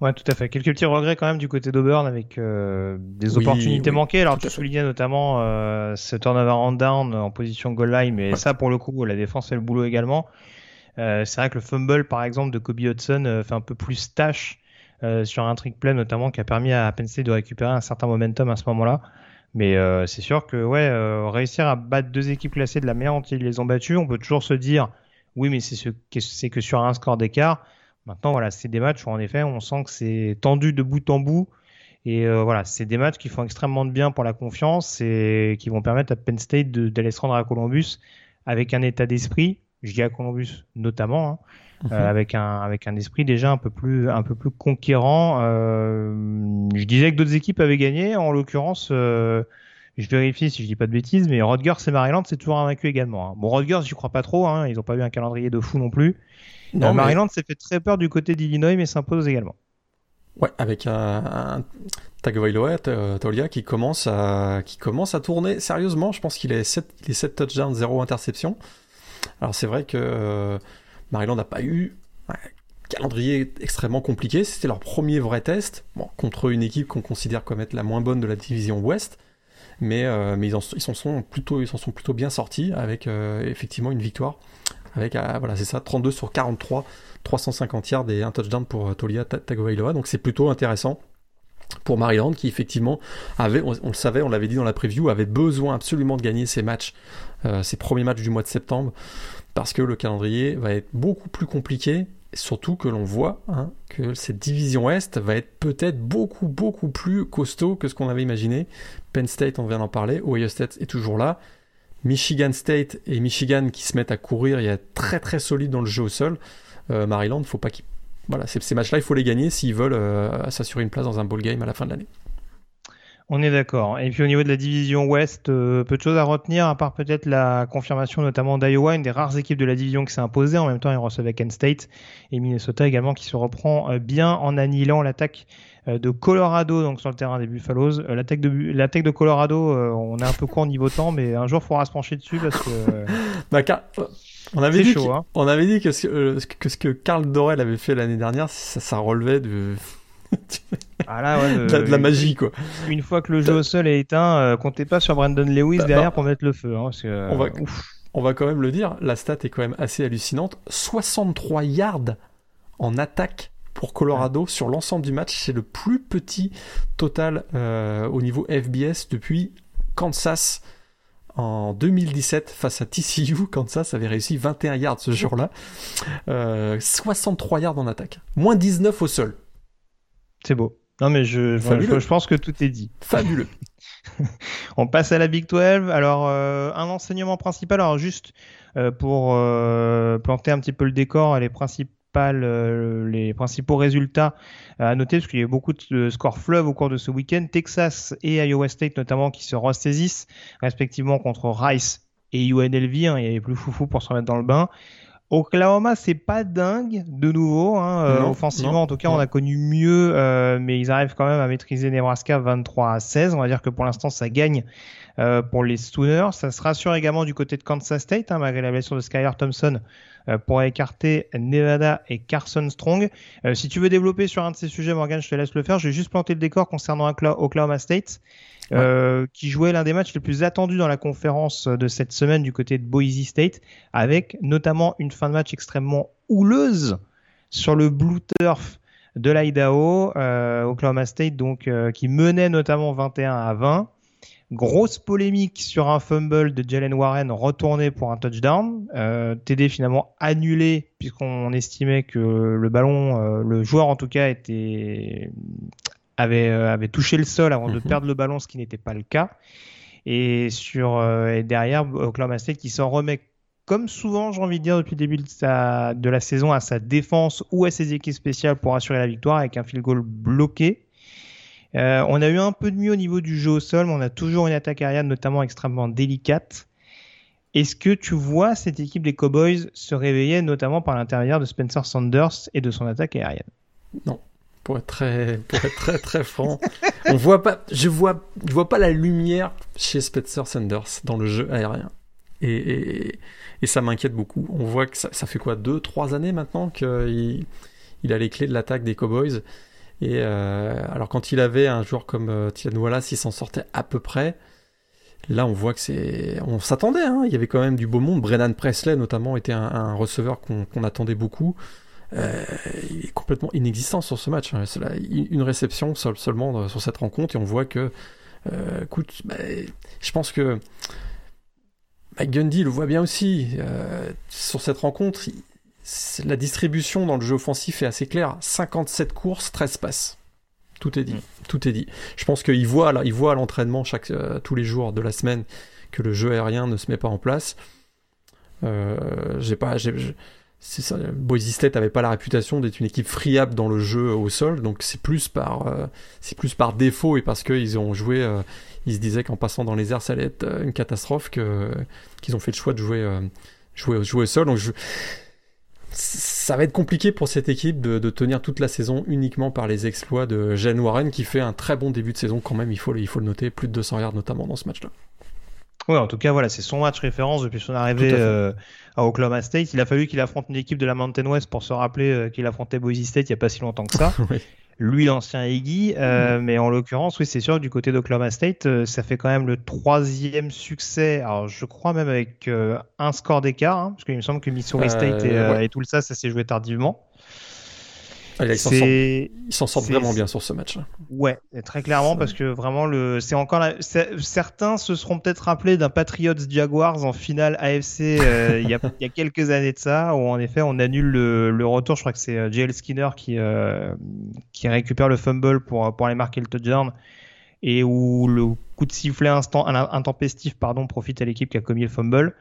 Ouais, tout à fait. Quelques petits regrets quand même du côté d'Auburn avec euh, des opportunités manquées. Alors tu soulignais notamment euh, ce turnover en down en position goal line, mais ça pour le coup, la défense fait le boulot également. Euh, c'est vrai que le fumble par exemple de Kobe Hudson euh, fait un peu plus tâche euh, sur un trick play notamment qui a permis à Penn State de récupérer un certain momentum à ce moment-là. Mais c'est sûr que ouais, réussir à battre deux équipes classées de la meilleure dont ils les ont battues, on peut toujours se dire oui, mais c'est ce, c'est que sur un score d'écart. Maintenant, voilà, c'est des matchs où en effet, on sent que c'est tendu de bout en bout. Et voilà, c'est des matchs qui font extrêmement de bien pour la confiance et qui vont permettre à Penn State d'aller se rendre à Columbus avec un état d'esprit, je dis à Columbus notamment, hein, mhm. euh, avec un avec un esprit déjà un peu plus un peu plus conquérant. Euh, je disais que d'autres équipes avaient gagné, en l'occurrence. je vérifie si je dis pas de bêtises, mais Rutgers et Maryland, c'est toujours invaincu également. Hein. Bon, Rutgers, j'y crois pas trop, hein, ils ont pas eu un calendrier de fou non plus. Non, Maryland s'est fait très peur du côté d'Illinois, mais s'impose également. Ouais, avec un, un Tagovailoa, Tolia, qui commence à qui commence à tourner sérieusement. Je pense qu'il est 7, il est 7 touchdowns, 0 interception. Alors c'est vrai que euh, Maryland n'a pas eu un calendrier extrêmement compliqué. C'était leur premier vrai test, contre une équipe qu'on considère comme être la moins bonne de la division Ouest. Mais, euh, ils, en, sont plutôt, ils s'en sont plutôt bien sortis avec euh, effectivement une victoire avec, voilà, c'est ça, 32 sur 43, 350 yards et un touchdown pour Tolia Tagovailoa. Donc c'est plutôt intéressant pour Maryland qui effectivement avait, on, le savait, on l'avait dit dans la preview, avait besoin absolument de gagner ses matchs, euh, ses premiers matchs du mois de septembre, parce que le calendrier va être beaucoup plus compliqué, surtout que l'on voit hein, que cette division Est va être peut-être beaucoup plus costaud que ce qu'on avait imaginé. Penn State, on vient d'en parler, Ohio State est toujours là, Michigan State et Michigan qui se mettent à courir, il y a très très solide dans le jeu au sol. Euh, Maryland, faut pas qu'ils voilà, ces, matchs-là, il faut les gagner s'ils veulent euh, s'assurer une place dans un bowl game à la fin de l'année. On est d'accord. Et puis au niveau de la division Ouest, euh, peu de choses à retenir, à part peut-être la confirmation notamment d'Iowa, une des rares équipes de la division qui s'est imposée. En même temps, ils recevaient Kent State et Minnesota également qui se reprend bien en annihilant l'attaque euh, de Colorado donc sur le terrain des Buffaloes. Euh, l'attaque de l'attaque de Colorado, euh, on est un peu court niveau temps, mais un jour il faudra se pencher dessus parce que. bah, on avait dit, chaud, hein. on avait dit que ce que, ce que Carl Dorel avait fait l'année dernière, ça, ça relevait de. Ah ouais, de, la, magie quoi. Une fois que le jeu au sol est éteint, comptez pas sur Brandon Lewis bah, derrière bah, pour mettre le feu. Hein, parce que, on, va, on va quand même le dire, la stat est quand même assez hallucinante. 63 yards en attaque pour Colorado sur l'ensemble du match. C'est le plus petit total euh, au niveau FBS depuis Kansas en 2017 face à TCU. Kansas avait réussi 21 yards ce jour-là. 63 euh, yards en attaque. Moins 19 au sol. C'est beau. Non mais je, je, pense que tout est dit. Fabuleux. On passe à la Big 12. Alors euh, un enseignement principal. Alors juste pour planter un petit peu le décor, les principes euh, les principaux résultats à noter, parce qu'il y a eu beaucoup de scores fleuves au cours de ce week-end. Texas et Iowa State notamment qui se ressaisissent respectivement contre Rice et UNLV. Hein, il y avait plus foufou pour se remettre dans le bain. Oklahoma, c'est pas dingue de nouveau. Hein, euh, offensivement, en tout cas, on a connu mieux, euh, mais ils arrivent quand même à maîtriser Nebraska 23 à 16. On va dire que pour l'instant, ça gagne euh, pour les Sooners. Ça se rassure également du côté de Kansas State, hein, malgré la blessure de Skylar Thompson, euh, pour écarter Nevada et Carson Strong. Euh, si tu veux développer sur un de ces sujets, Morgan, je te laisse le faire. Je vais juste planter le décor concernant Oklahoma State. Qui jouait l'un des matchs les plus attendus dans la conférence de cette semaine du côté de Boise State, avec notamment une fin de match extrêmement houleuse sur le Blue Turf de l'Idaho, Oklahoma State donc qui menait notamment 21 à 20. Grosse polémique sur un fumble de Jalen Warren retourné pour un touchdown. Euh, TD finalement annulé puisqu'on estimait que le ballon, le joueur en tout cas, était avait, avait touché le sol avant de mhm. perdre le ballon, ce qui n'était pas le cas. Et sur et derrière Oklahoma State qui s'en remet comme souvent, j'ai envie de dire, depuis le début de, la saison, à sa défense ou à ses équipes spéciales pour assurer la victoire avec un field goal bloqué. Euh, on a eu un peu de mieux au niveau du jeu au sol, mais on a toujours une attaque aérienne notamment extrêmement délicate. Est-ce que tu vois cette équipe des Cowboys se réveiller notamment par l'intermédiaire de Spencer Sanders et de son attaque aérienne? Non. Pour être très, pour être très, très franc, on voit pas, je vois, je vois pas la lumière chez Spencer Sanders dans le jeu aérien. Et, et ça m'inquiète beaucoup. On voit que ça, fait quoi, deux, trois années maintenant qu'il il a les clés de l'attaque des Cowboys. Et euh, alors quand il avait un joueur comme euh, Tian Wallace, il s'en sortait à peu près. Là, on voit que c'est, on s'attendait. Hein. Il y avait quand même du beau monde. Brennan Presley, notamment, était un, receveur qu'on attendait beaucoup. Euh, il est complètement inexistant sur ce match. Hein. Une réception seulement sur cette rencontre et on voit que, écoute, bah, je pense que Mike Gundy le voit bien aussi. Euh, sur cette rencontre, la distribution dans le jeu offensif est assez claire. 57 courses, 13 passes. Tout est dit. Mm. Tout est dit. Je pense qu'il voit, il voit à l'entraînement chaque, euh, tous les jours de la semaine que le jeu aérien ne se met pas en place. Euh, j'ai pas, ça, Boise State avait pas la réputation d'être une équipe friable dans le jeu au sol, donc c'est plus par, c'est plus par défaut et parce qu'ils ont joué, ils se disaient qu'en passant dans les airs, ça allait être euh, une catastrophe, que, qu'ils ont fait le choix de jouer, euh, jouer, jouer au sol. Donc ça va être compliqué pour cette équipe de, tenir toute la saison uniquement par les exploits de Jalen Warren, qui fait un très bon début de saison quand même, il faut, il faut le noter, plus de 200 yards notamment dans ce match-là. Oui, en tout cas, voilà, c'est son match référence depuis son arrivée euh, à, Oklahoma State. Il a fallu qu'il affronte une équipe de la Mountain West pour se rappeler qu'il affrontait Boise State il n'y a pas si longtemps que ça. oui lui l'ancien Iggy, euh, mm. mais en l'occurrence, oui, c'est sûr, du côté d'Oklahoma State, euh, ça fait quand même le troisième succès, alors je crois même avec euh, un score d'écart, hein, parce qu'il me semble que Missouri State et, tout ça, ça s'est joué tardivement. Ah, ils s'en sortent, vraiment bien sur ce match. Ouais, très clairement, parce que vraiment, le, c'est encore certains se seront peut-être rappelés d'un Patriots Jaguars en finale AFC euh, il, y a, quelques années de ça, où en effet on annule le, retour. Je crois que c'est euh, JL Skinner qui, euh, qui récupère le fumble pour, pour aller marquer le touchdown et où le coup de sifflet instant, intempestif pardon, profite à l'équipe qui a commis le fumble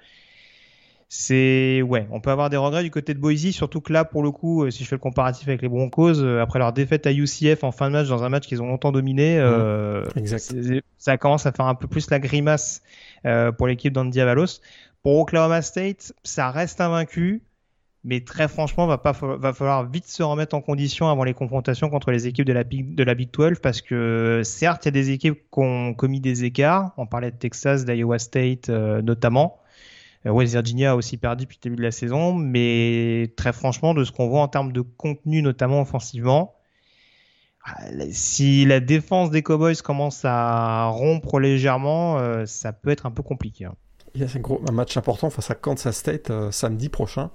c'est ouais, on peut avoir des regrets du côté de Boise, surtout que là, pour le coup, euh, si je fais le comparatif avec les Broncos, euh, après leur défaite à UCF en fin de match dans un match qu'ils ont longtemps dominé, euh, ça commence à faire un peu plus la grimace pour l'équipe d'Andy Avalos. Pour Oklahoma State, ça reste invaincu, mais très franchement, va pas va falloir vite se remettre en condition avant les confrontations contre les équipes de la Big, de la Big 12 parce que certes, il y a des équipes qui ont commis des écarts. On parlait de Texas, d'Iowa State notamment. Euh, West Virginia a aussi perdu depuis le début de la saison, mais très franchement, de ce qu'on voit en termes de contenu, notamment offensivement, euh, si la défense des Cowboys commence à rompre légèrement, euh, ça peut être un peu compliqué. Hein. Il y a un, gros, un match important face à Kansas State samedi prochain,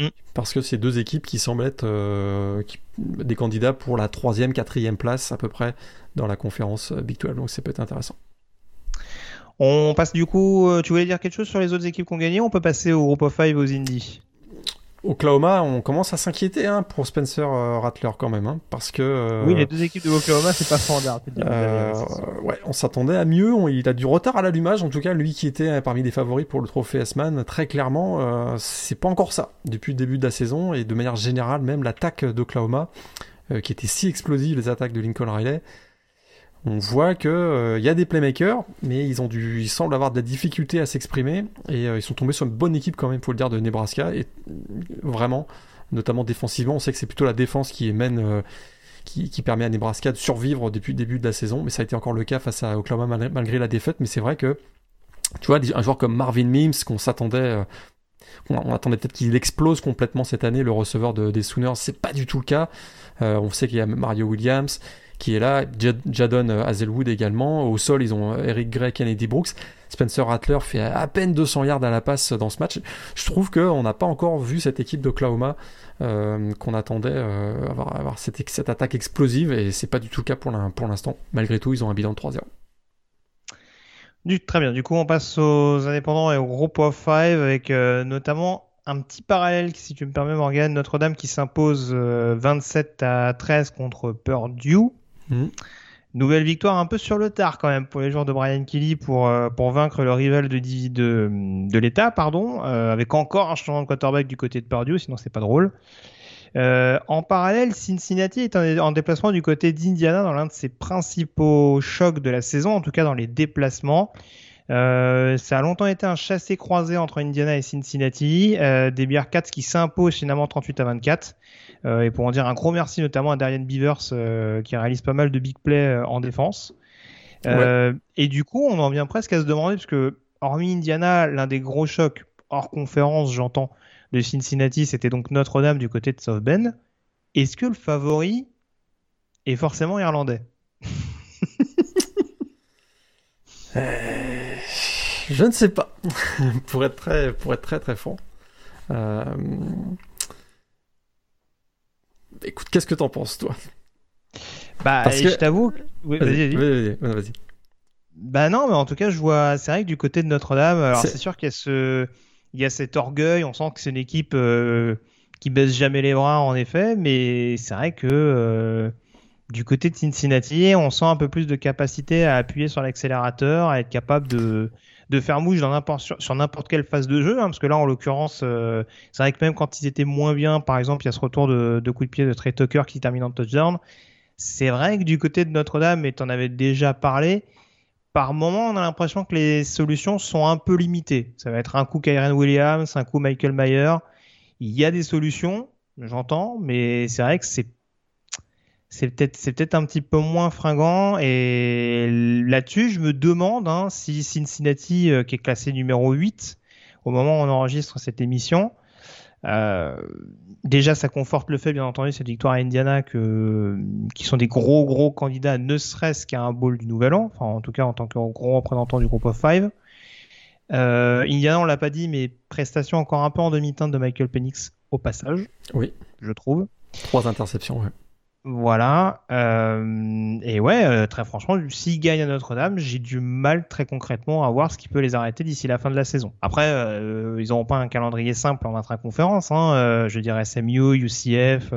mm. parce que c'est deux équipes qui semblent être des candidats pour la troisième, quatrième place à peu près dans la conférence Big 12, donc ça peut être intéressant. On passe du coup, euh, tu voulais dire quelque chose sur les autres équipes qui ont gagné On peut passer au Group of Five aux Indies? Oklahoma, on commence à s'inquiéter hein, pour Spencer euh, Rattler quand même, hein, parce que. Euh, oui, les deux équipes de Oklahoma, c'est pas standard. ouais, on s'attendait à mieux. il a du retard à l'allumage, en tout cas, lui qui était parmi les favoris pour le trophée S-Man, très clairement, c'est pas encore ça depuis le début de la saison et de manière générale, même l'attaque d'Oklahoma, qui était si explosive, les attaques de Lincoln Riley, on voit que il euh, y a des playmakers, mais ils ont ils semblent avoir de la difficulté à s'exprimer et euh, ils sont tombés sur une bonne équipe quand même, faut le dire, de Nebraska et vraiment, notamment défensivement, on sait que c'est plutôt la défense qui mène, euh, qui, permet à Nebraska de survivre depuis le début de la saison, mais ça a été encore le cas face à Oklahoma malgré la défaite, mais c'est vrai que tu vois, un joueur comme Marvin Mims qu'on s'attendait on, attendait peut-être qu'il explose complètement cette année, le receveur de, des Sooners. C'est pas du tout le cas. on sait qu'il y a Mario Williams qui est là, Jadon Hazelwood également. Au sol, ils ont Eric Gray, Kennedy Brooks. Spencer Rattler fait à peine 200 yards à la passe dans ce match. Je trouve qu'on n'a pas encore vu cette équipe d'Oklahoma euh, qu'on attendait euh, avoir, cette, attaque explosive et c'est pas du tout le cas pour l'instant. Malgré tout, ils ont un bilan de 3-0. très bien. Du coup, on passe aux indépendants et au groupe of five avec euh, notamment un petit parallèle, si tu me permets, Morgan. Notre-Dame qui s'impose 27 à 13 contre Purdue. Mmh. Nouvelle victoire un peu sur le tard quand même pour les joueurs de Brian Kelly pour, euh, pour vaincre le rival de l'État, pardon, euh, avec encore un changement de quarterback du côté de Purdue, sinon c'est pas drôle. Euh, en parallèle, Cincinnati est en, déplacement du côté d'Indiana dans l'un de ses principaux chocs de la saison, en tout cas dans les déplacements. Euh, ça a longtemps été un chassé-croisé entre Indiana et Cincinnati. Euh, des Bearcats qui s'imposent finalement 38 à 24. Euh, et pour en dire un gros merci notamment à Darian Beavers euh, qui réalise pas mal de big plays euh, en défense. Et du coup, on en vient presque à se demander, parce que hormis Indiana, l'un des gros chocs hors conférence, j'entends, de Cincinnati, c'était donc Notre-Dame du côté de South Bend. Est-ce que le favori est forcément irlandais? Je ne sais pas, pour être très, pour être très très franc. Euh, écoute, qu'est-ce que t'en penses, toi? Bah, je t'avoue. vas-y, vas-y. Vas bah non, mais en tout cas, je vois. C'est vrai que du côté de Notre-Dame, alors c'est sûr qu'il y a ce, il y a cet orgueil. On sent que c'est une équipe euh, qui baisse jamais les bras, en effet. Mais c'est vrai que euh, du côté de Cincinnati, on sent un peu plus de capacité à appuyer sur l'accélérateur, à être capable de de faire mouche dans sur, n'importe quelle phase de jeu, hein, parce que là, en l'occurrence, euh, c'est vrai que même quand ils étaient moins bien, par exemple, il y a ce retour de, de coup de pied de Trey Tucker qui termine en touchdown. C'est vrai que du côté de Notre-Dame, et tu en avais déjà parlé, par moment, on a l'impression que les solutions sont un peu limitées. Ça va être un coup Kyren Williams, un coup Michael Mayer. Il y a des solutions, j'entends, mais c'est vrai que c'est c'est peut-être c'est peut-être un petit peu moins fringant et là-dessus je me demande hein, si Cincinnati euh, qui est classé numéro 8 au moment où on enregistre cette émission euh, déjà ça conforte le fait bien entendu cette victoire à Indiana que qui sont des gros gros candidats ne serait-ce qu'à un bowl du Nouvel An enfin en tout cas en tant que gros représentant du groupe of five. Euh, Indiana on l'a pas dit mais prestation encore un peu en demi-teinte de Michael Penix au passage oui. je trouve. Trois interceptions ouais. Voilà. Euh, et ouais, euh, très franchement, s'ils gagnent à Notre-Dame, j'ai du mal très concrètement à voir ce qui peut les arrêter d'ici la fin de la saison. Après, euh, ils n'auront pas un calendrier simple en intra-conférence. Hein, je dirais SMU, UCF,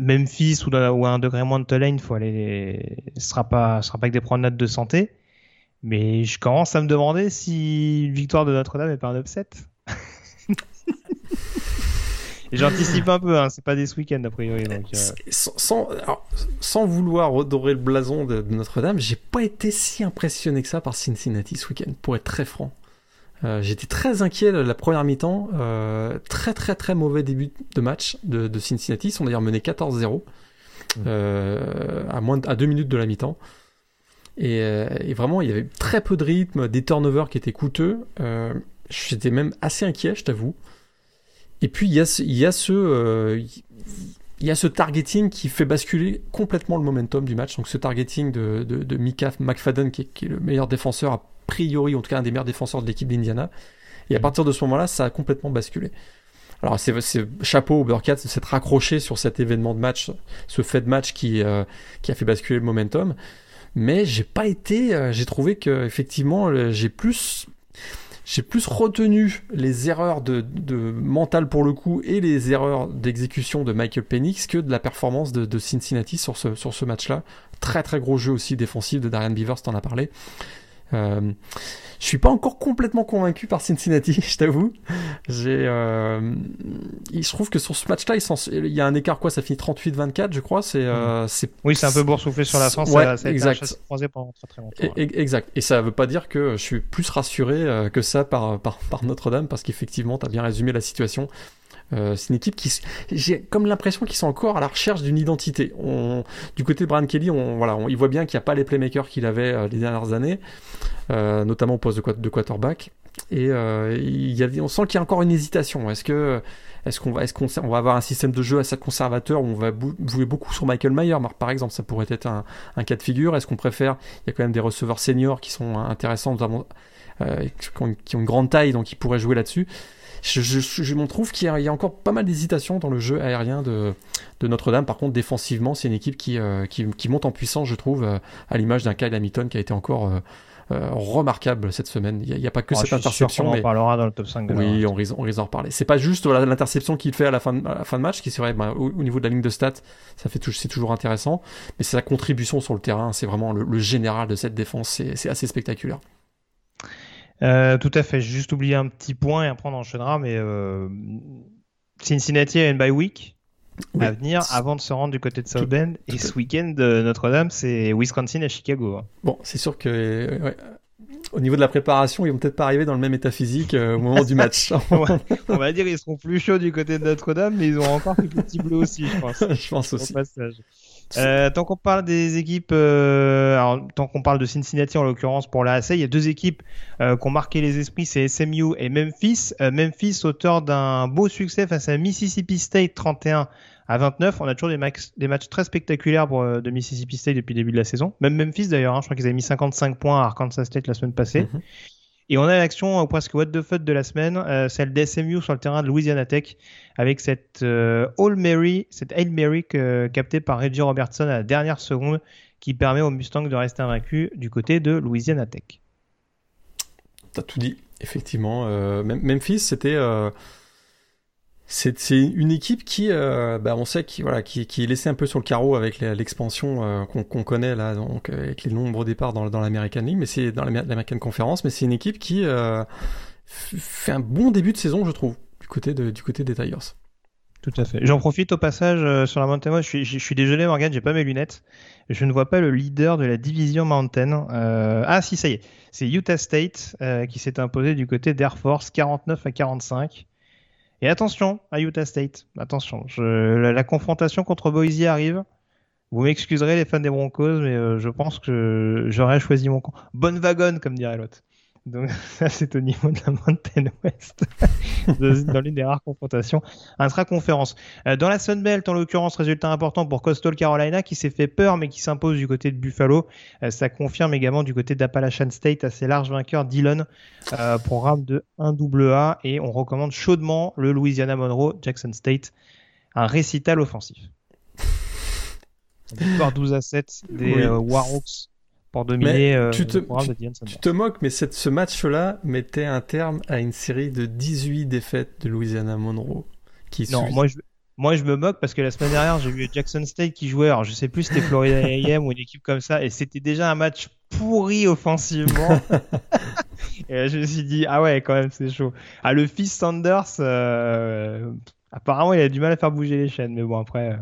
Memphis ou, ou, un degré moins de Tulane, faut aller. Ce sera pas, ce sera pas que des promenades de santé. Mais je commence à me demander si une victoire de Notre-Dame est pas un upset. J'anticipe un peu, hein, c'est pas des ce week-end a priori. Donc, euh. sans, sans, vouloir redorer le blason de, Notre-Dame, j'ai pas été si impressionné que ça par Cincinnati ce week-end, pour être très franc. Euh, J'étais très inquiet la première mi-temps, euh, très très très mauvais début de match de, de Cincinnati. Ils sont d'ailleurs menés 14-0 mmh. euh, à moins à deux minutes de la mi-temps. Et, et, vraiment, il y avait très peu de rythme, des turnovers qui étaient coûteux. J'étais même assez inquiet, je t'avoue. Et puis il y a ce, il y a ce, euh, il y a ce targeting qui fait basculer complètement le momentum du match. Donc ce targeting de, de, de Mika McFadden, qui est, le meilleur défenseur, a priori, en tout cas un des meilleurs défenseurs de l'équipe d'Indiana. Et à partir de ce moment-là, ça a complètement basculé. Alors c'est chapeau au Burkett de s'être raccroché sur cet événement de match, ce fait de match qui, euh, qui a fait basculer le momentum. Mais j'ai pas été, euh, j'ai trouvé que effectivement j'ai plus j'ai plus retenu les erreurs de, de mental pour le coup et les erreurs d'exécution de Michael Penix que de la performance de, de Cincinnati sur ce, sur ce match-là. Très très gros jeu aussi défensif de Darian Beavers, t'en as parlé. Euh, je suis pas encore complètement convaincu par Cincinnati, je t'avoue. J'ai, euh, je trouve que sur ce match-là, il, y a un écart quoi, ça finit 38-24, je crois. C'est, euh, c'est. Oui, c'est un peu boursouflé sur la fin. Ouais, ça, ça exact. croisé pendant très très longtemps. Et, exact. Et ça veut pas dire que je suis plus rassuré euh, que ça par par, par Notre-Dame, parce qu'effectivement, tu as bien résumé la situation. Euh, c'est une équipe qui, j'ai comme l'impression qu'ils sont encore à la recherche d'une identité. On, du côté de Brian Kelly, on, voilà, on, il voit bien qu'il n'y a pas les playmakers qu'il avait euh, les dernières années, euh, notamment au poste de, quarterback. Et il y a, on sent qu'il y a encore une hésitation. Est-ce qu'on va, est-ce qu'on on va avoir un système de jeu assez conservateur où on va jouer beaucoup sur Michael Mayer, par exemple, ça pourrait être un, cas de figure. Est-ce qu'on préfère Il y a quand même des receveurs seniors qui sont intéressants, notamment qui, ont, une grande taille, donc ils pourraient jouer là-dessus. Je, je, je m'en trouve qu'il y, a encore pas mal d'hésitation dans le jeu aérien de, de Notre-Dame. Par contre, défensivement, c'est une équipe qui, euh, qui, qui, monte en puissance, je trouve, euh, à l'image d'un Kyle Hamilton qui a été encore euh, remarquable cette semaine. Il n'y a, pas que oh, cette interception. on en parlera dans le top 5. oui, on risque, on d'en reparler. C'est pas juste l'interception qu'il fait à la, fin de, la fin de match, qui serait bah, au, niveau de la ligne de stats, ça fait c'est toujours intéressant, mais c'est sa contribution sur le terrain, c'est vraiment le, général de cette défense, c'est assez spectaculaire. Euh, tout à fait. J'ai juste oublié un petit point et après on enchaînera, mais euh, Cincinnati a une bye week à venir avant de se rendre du côté de South Bend. Et ce week-end, Notre-Dame, c'est Wisconsin à Chicago. Hein. Bon, c'est sûr que au niveau de la préparation, ils vont peut-être pas arriver dans le même état physique euh, au moment du match. on va dire ils seront plus chauds du côté de Notre-Dame, mais ils ont encore quelques petits bleus aussi, je pense. je pense aussi. Euh, tant qu'on parle des équipes, euh, alors, tant qu'on parle de Cincinnati en l'occurrence pour la AC, il y a deux équipes euh, qui ont marqué les esprits, c'est SMU et Memphis. Euh, Memphis, auteur d'un beau succès face à Mississippi State 31 à 29. On a toujours des, des matchs très spectaculaires pour, de Mississippi State depuis le début de la saison. Même Memphis d'ailleurs, hein, je crois qu'ils avaient mis 55 points à Arkansas State la semaine passée. Mhm. Et on a l'action euh, presque what the fuck de la semaine, euh, celle d'SMU sur le terrain de Louisiana Tech, avec cette euh, All Mary, cette Hail Mary captée par Reggie Robertson à la dernière seconde, qui permet aux Mustangs de rester invaincus du côté de Louisiana Tech. T'as tout dit, effectivement. Memphis, c'était c'est une équipe qui, euh, bah, on sait qui, voilà, qui, est laissée un peu sur le carreau avec l'expansion euh, qu'on connaît là, donc avec les nombreux départs dans, dans l'American League, mais c'est dans l'American Conference, mais c'est une équipe qui euh, fait un bon début de saison, je trouve, du côté des Tigers. Tout à fait. J'en profite au passage sur la Mountain Je suis, je, suis désolé, Morgan, j'ai pas mes lunettes. Je ne vois pas le leader de la division Mountain. ah, si, ça y est. C'est Utah State qui s'est imposé du côté d'Air Force, 49 à 45. Et attention à Utah State, attention, la, confrontation contre Boise arrive. Vous m'excuserez les fans des Broncos, mais euh, je pense que j'aurais choisi mon camp. Bonne wagon, comme dirait l'autre. Donc ça c'est au niveau de la Mountain West, dans l'une des rares confrontations intra-conférence. Euh, dans la Sun Belt, en l'occurrence, résultat important pour Coastal Carolina qui s'est fait peur mais qui s'impose du côté de Buffalo. Euh, ça confirme également du côté d'Appalachian State assez large vainqueur Dillon, euh, programme de 1AA et on recommande chaudement le Louisiana Monroe Jackson State, un récital offensif. Victoire 12 à 7 des Warhawks pour dominer euh, tu te, tu, te moques, mais cette, ce match-là mettait un terme à une série de 18 défaites de Louisiana Monroe. Qui non, moi je, moi je me moque parce que la semaine dernière j'ai vu Jackson State qui jouait, alors je sais plus si c'était Florida A&M ou une équipe comme ça, et c'était déjà un match pourri offensivement. et je me suis dit ah ouais quand même c'est chaud. Ah le fils Sanders, euh, apparemment il a du mal à faire bouger les chaînes, mais bon après.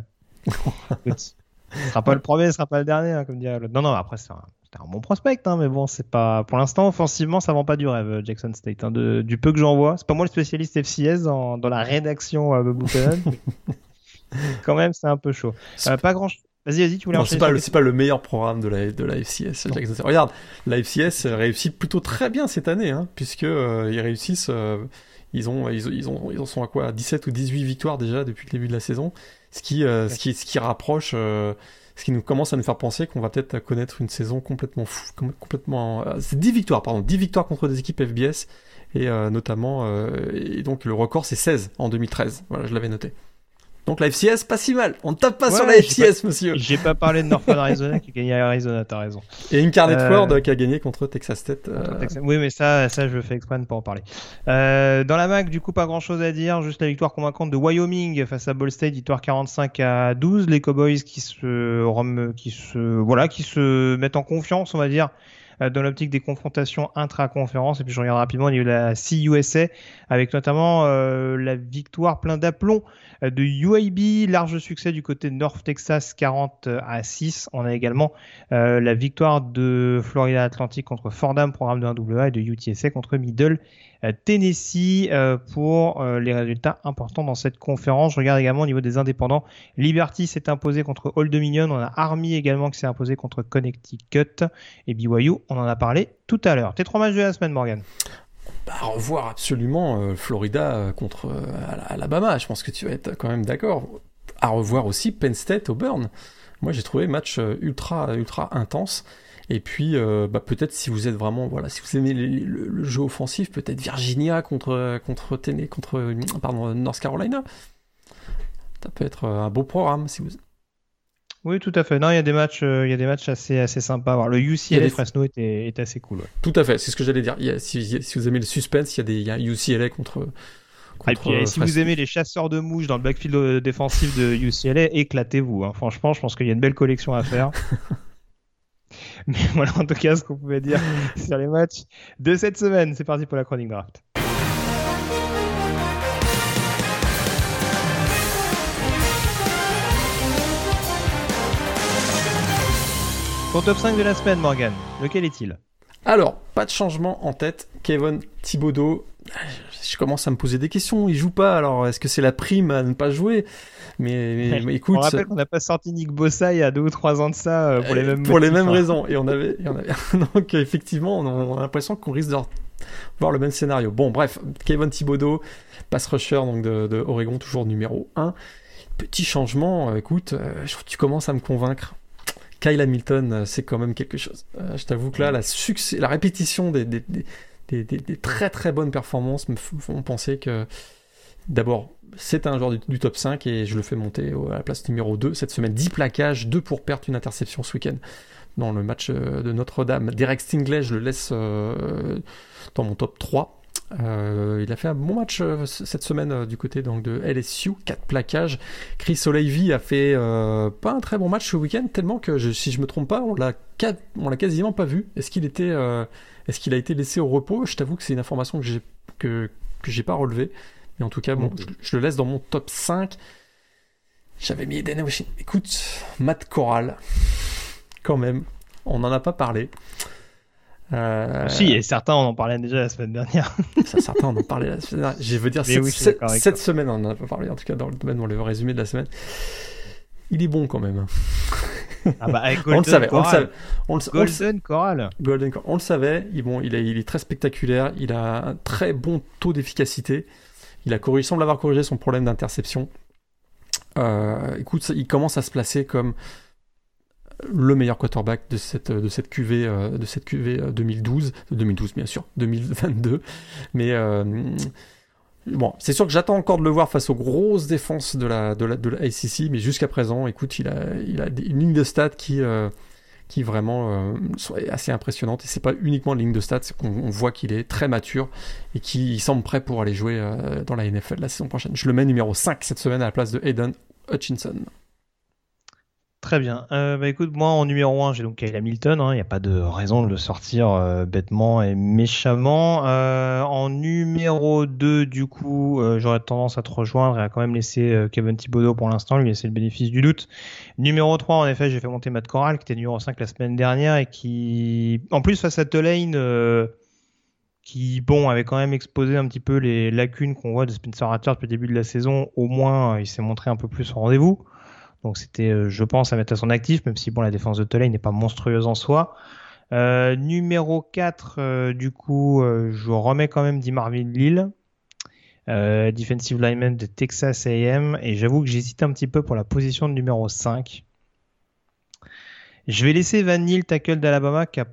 Euh, ce sera pas le premier, ce sera pas le dernier, hein, comme dirait l'autre. Non, non, après, c'est un, un, bon prospect, hein, mais bon, c'est pas. Pour l'instant, offensivement, ça vend pas du rêve, Jackson State. Hein, de, du peu que j'en vois. C'est pas moi le spécialiste FCS dans, dans la rédaction euh, quand même, c'est un peu chaud. Euh, pas grand Vas-y, vas-y, tu voulais C'est pas, pas le meilleur programme de la, de la FCS. Jackson Regarde, la FCS réussit plutôt très bien cette année, hein, puisque euh, ils réussissent. Euh, ils ont, ils, ils, ont, ils sont à quoi? 17 ou 18 victoires déjà depuis le début de la saison ce qui, euh, ce qui, ce qui rapproche, euh, ce qui nous commence à nous faire penser qu'on va peut-être connaître une saison complètement fou, complètement. Euh, c'est 10 victoires, pardon, 10 victoires contre des équipes FBS et notamment, et donc le record c'est 16 en 2013. Voilà, je l'avais noté. Donc la FCS, pas si mal. On ne tape pas sur la FCS, monsieur. J'ai pas parlé de Northern Arizona qui a gagné à Arizona, t'as raison. Et Incarnate euh... Word qui a gagné contre Texas Tech. Euh. Oui, mais ça, ça, je fais exprès de pas en parler. Euh, dans la MAC, du coup, pas grand chose à dire. Juste la victoire convaincante de Wyoming face à Ball State, victoire 45 à 12. Les Cowboys qui se, qui se, voilà, qui se mettent en confiance, on va dire euh, dans l'optique des confrontations intra-conférences. Et puis je regarde rapidement au niveau de la CUSA, avec notamment euh, la victoire plein d'aplomb de UAB, large succès du côté de North Texas 40 à 6. On a également la victoire de Florida Atlantic contre Fordham, programme de 1AA, et de UTSA contre Middle euh, Tennessee euh, pour euh, les résultats importants dans cette conférence. Je regarde également au niveau des indépendants. Liberty s'est imposé contre Old Dominion. On a Army également qui s'est imposé contre Connecticut. Et BYU, on en a parlé tout à l'heure. Tes trois matchs de la semaine, Morgan bah, revoir absolument Florida contre Alabama. Je pense que tu vas être quand même d'accord. À revoir aussi Penn State Auburn. Moi, j'ai trouvé match ultra ultra intense. Et puis, euh, bah, peut-être si vous êtes vraiment, voilà, si vous aimez le, jeu offensif, peut-être Virginia contre contre contre pardon North Carolina. Ça peut être un beau programme si vous. Oui, tout à fait. Non, il y a des matchs, euh, il y a des matchs assez assez sympas. Le UCLA Fresno est, assez cool. Tout à fait, c'est ce que j'allais dire. si, vous aimez le suspense, il y a des, il y a UCLA contre. et puis, euh, si vous aimez les chasseurs de mouches dans le backfield défensif de UCLA, éclatez-vous. Hein. Franchement, je pense qu'il y a une belle collection à faire. Mais voilà en tout cas ce qu'on pouvait dire sur les matchs de cette semaine. C'est parti pour la chronique draft. Ton top 5 de la semaine, Morgan, lequel est-il? Alors, pas de changement en tête. Kevin Thibodeau, je commence à me poser des questions. Il joue pas, alors est-ce que c'est la prime à ne pas jouer? Mais, écoute, on rappelle qu'on n'a pas sorti Nick Bossa il y a deux ou trois ans de ça euh, pour les mêmes pour les mêmes hein. raisons. Et on avait, donc effectivement, on a l'impression qu'on risque de voir le même scénario. Bon, bref, Kevin Thibodeau, pass rusher donc de, Oregon, toujours numéro 1. Petit changement, euh, écoute, euh, tu commences à me convaincre. Kyle Hamilton, c'est quand même quelque chose. je t'avoue que là, la, succès, la répétition des, des, des, des, très très bonnes performances me font penser que d'abord c'est un joueur du, top 5 et je le fais monter à la place numéro 2 cette semaine. 10 plaquages, 2 pour perdre une interception ce week-end dans le match euh, de Notre-Dame. Derek Stingley, je le laisse euh, dans mon top 3. Euh, il a fait un bon match cette semaine du côté donc, de LSU, 4 plaquages. Chris O'Leary a fait pas un très bon match ce week-end, tellement que si je me trompe pas, on l'a, l'a quasiment pas vu. Est-ce qu'il était, est-ce qu'il a été laissé au repos? Je t'avoue que c'est une information que j'ai que, que j'ai pas relevée. Mais en tout cas, bon, je, le laisse dans mon top 5. J'avais mis Eden Écoute, Matt Corral, quand même, on n'en a pas parlé. Euh... Si, et certains on en parlait déjà la semaine dernière. certains on en parlait la semaine dernière. Je veux dire, cette, semaine on en a parlé, en tout cas dans le domaine, dans le résumé de la semaine. Il est bon quand même. Ah bah, on le savait, on le savait. On le, Golden Coral. Golden Coral. On le savait. Il, bon, il, est, il est très spectaculaire. Il a un très bon taux d'efficacité. Il, a corrigé, semble avoir corrigé son problème d'interception. Euh, écoute, il commence à se placer comme le meilleur quarterback de cette de cette QV de cette QV 2012 2012 bien sûr 2022 mais euh, bon c'est sûr que j'attends encore de le voir face aux grosses défenses de la de la de la mais jusqu'à présent écoute il a il a une ligne de stats qui euh, qui vraiment euh, est assez impressionnante. Et c'est pas uniquement la ligne de stats, c'est qu'on voit qu'il est très mature et qu'il semble prêt pour aller jouer euh, dans la NFL la saison prochaine. Je le mets numéro 5 cette semaine à la place de Aiden Hutchinson. Très bien. Euh, bah écoute, moi en numéro 1, j'ai donc Kyle Hamilton. Hein. Il n'y a pas de raison de le sortir euh, bêtement et méchamment. Euh, en numéro 2, du coup, j'aurais tendance à te rejoindre et à quand même laisser Kevin Thibodeau pour l'instant, lui laisser le bénéfice du doute. Numéro 3, en effet, j'ai fait monter Matt Corral, qui était numéro 5 la semaine dernière et qui, en plus, face à Tulane, qui, bon, avait quand même exposé un petit peu les lacunes qu'on voit de Spencer Rattler depuis le début de la saison. Au moins, il s'est montré un peu plus au rendez-vous. Donc c'était, euh, je pense, à mettre à son actif, même si bon, la défense de Tulane n'est pas monstrueuse en soi. Euh, numéro 4, euh, du coup, je remets quand même Marvin Lille, defensive lineman de Texas A&M, et j'avoue que j'hésite un petit peu pour la position de numéro 5. Je vais laisser Van Neal, tackle d'Alabama, qui a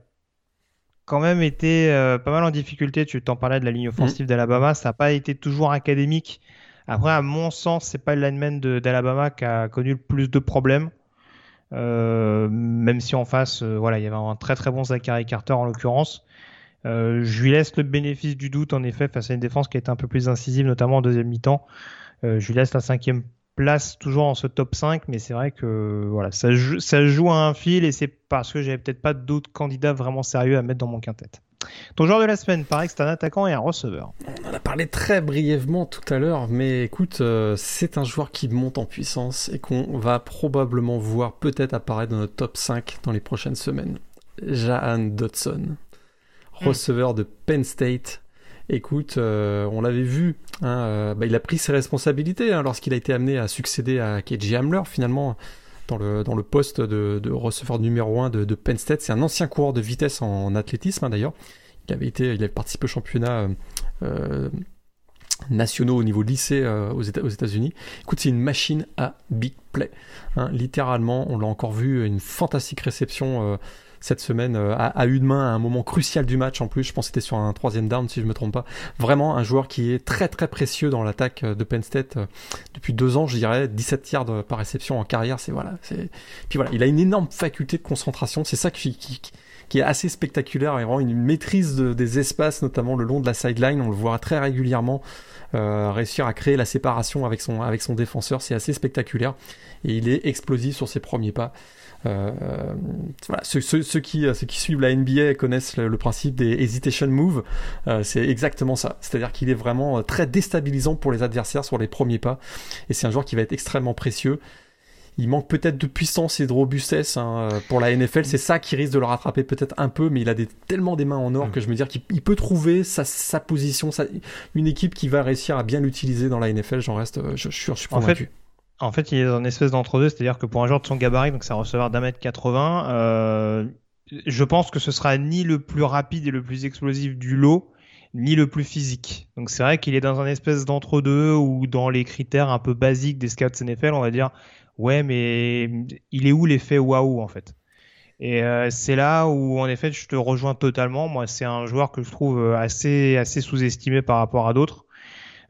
quand même été pas mal en difficulté. Tu t'en parlais de la ligne offensive mm. d'Alabama, ça n'a pas été toujours académique. Après, à mon sens, c'est pas le lineman d'Alabama qui a connu le plus de problèmes. Euh, même si en face, euh, voilà, il y avait un très très bon Zachary Carter en l'occurrence. Euh, je lui laisse le bénéfice du doute en effet face à une défense qui a été un peu plus incisive, notamment en deuxième mi-temps. je lui laisse la cinquième place toujours en ce top 5, mais c'est vrai que voilà, ça, joue, à un fil et c'est parce que j'avais peut-être pas d'autres candidats vraiment sérieux à mettre dans mon quintet. Ton joueur de la semaine, pareil que c'est un attaquant et un receveur. On en a parlé très brièvement tout à l'heure, mais écoute, euh, c'est un joueur qui monte en puissance et qu'on va probablement voir peut-être apparaître dans notre top 5 dans les prochaines semaines. Jahan Dodson, hmm. receveur de Penn State. Écoute, euh, on l'avait vu, hein, euh, bah, il a pris ses responsabilités hein, lorsqu'il a été amené à succéder à KJ Hamler finalement dans le, dans le poste de, receveur numéro 1 de, Penn State. C'est un ancien coureur de vitesse en, athlétisme hein, d'ailleurs. il avait été, il participé au championnat nationaux au niveau lycée aux États-Unis. Écoute, c'est une machine à big play. Hein. littéralement, on l'a encore vu, une fantastique réception cette semaine euh, à, une main à un moment crucial du match en plus. Je pense que c'était sur un troisième down si je me trompe pas. Vraiment un joueur qui est très très précieux dans l'attaque euh, de Penn State euh, depuis deux ans, je dirais 17 yards par réception en carrière. C'est voilà. C'est puis voilà, il a une énorme faculté de concentration. C'est ça qui, qui, qui est assez spectaculaire et vraiment une maîtrise des espaces, notamment le long de la sideline. On le voit très régulièrement euh, réussir à créer la séparation avec son, avec son défenseur. C'est assez spectaculaire et il est explosif sur ses premiers pas. Euh, voilà, ceux, ceux, ceux, qui, ceux qui suivent la NBA connaissent le, principe des hesitation moves. Euh, c'est exactement ça. C'est-à-dire qu'il est vraiment très déstabilisant pour les adversaires sur les premiers pas. Et c'est un joueur qui va être extrêmement précieux. Il manque peut-être de puissance et de robustesse hein, pour la NFL. C'est ça qui risque de le rattraper peut-être un peu, mais il a des, tellement des mains en or mm. que je me dire qu'il peut trouver sa, sa position, sa, une équipe qui va réussir à bien l'utiliser dans la NFL. J'en reste, je, je, suis convaincu. En fait, il est dans une espèce d'entre-deux, c'est-à-dire que pour un joueur de son gabarit, donc c'est un receveur d'un mètre 80, euh, je pense que ce sera ni le plus rapide et le plus explosif du lot, ni le plus physique. Donc c'est vrai qu'il est dans un espèce d'entre-deux ou dans les critères un peu basiques des scouts NFL, on va dire, ouais, mais il est où l'effet waouh en fait? Et euh, c'est là où en effet je te rejoins totalement. Moi, c'est un joueur que je trouve assez assez sous-estimé par rapport à d'autres.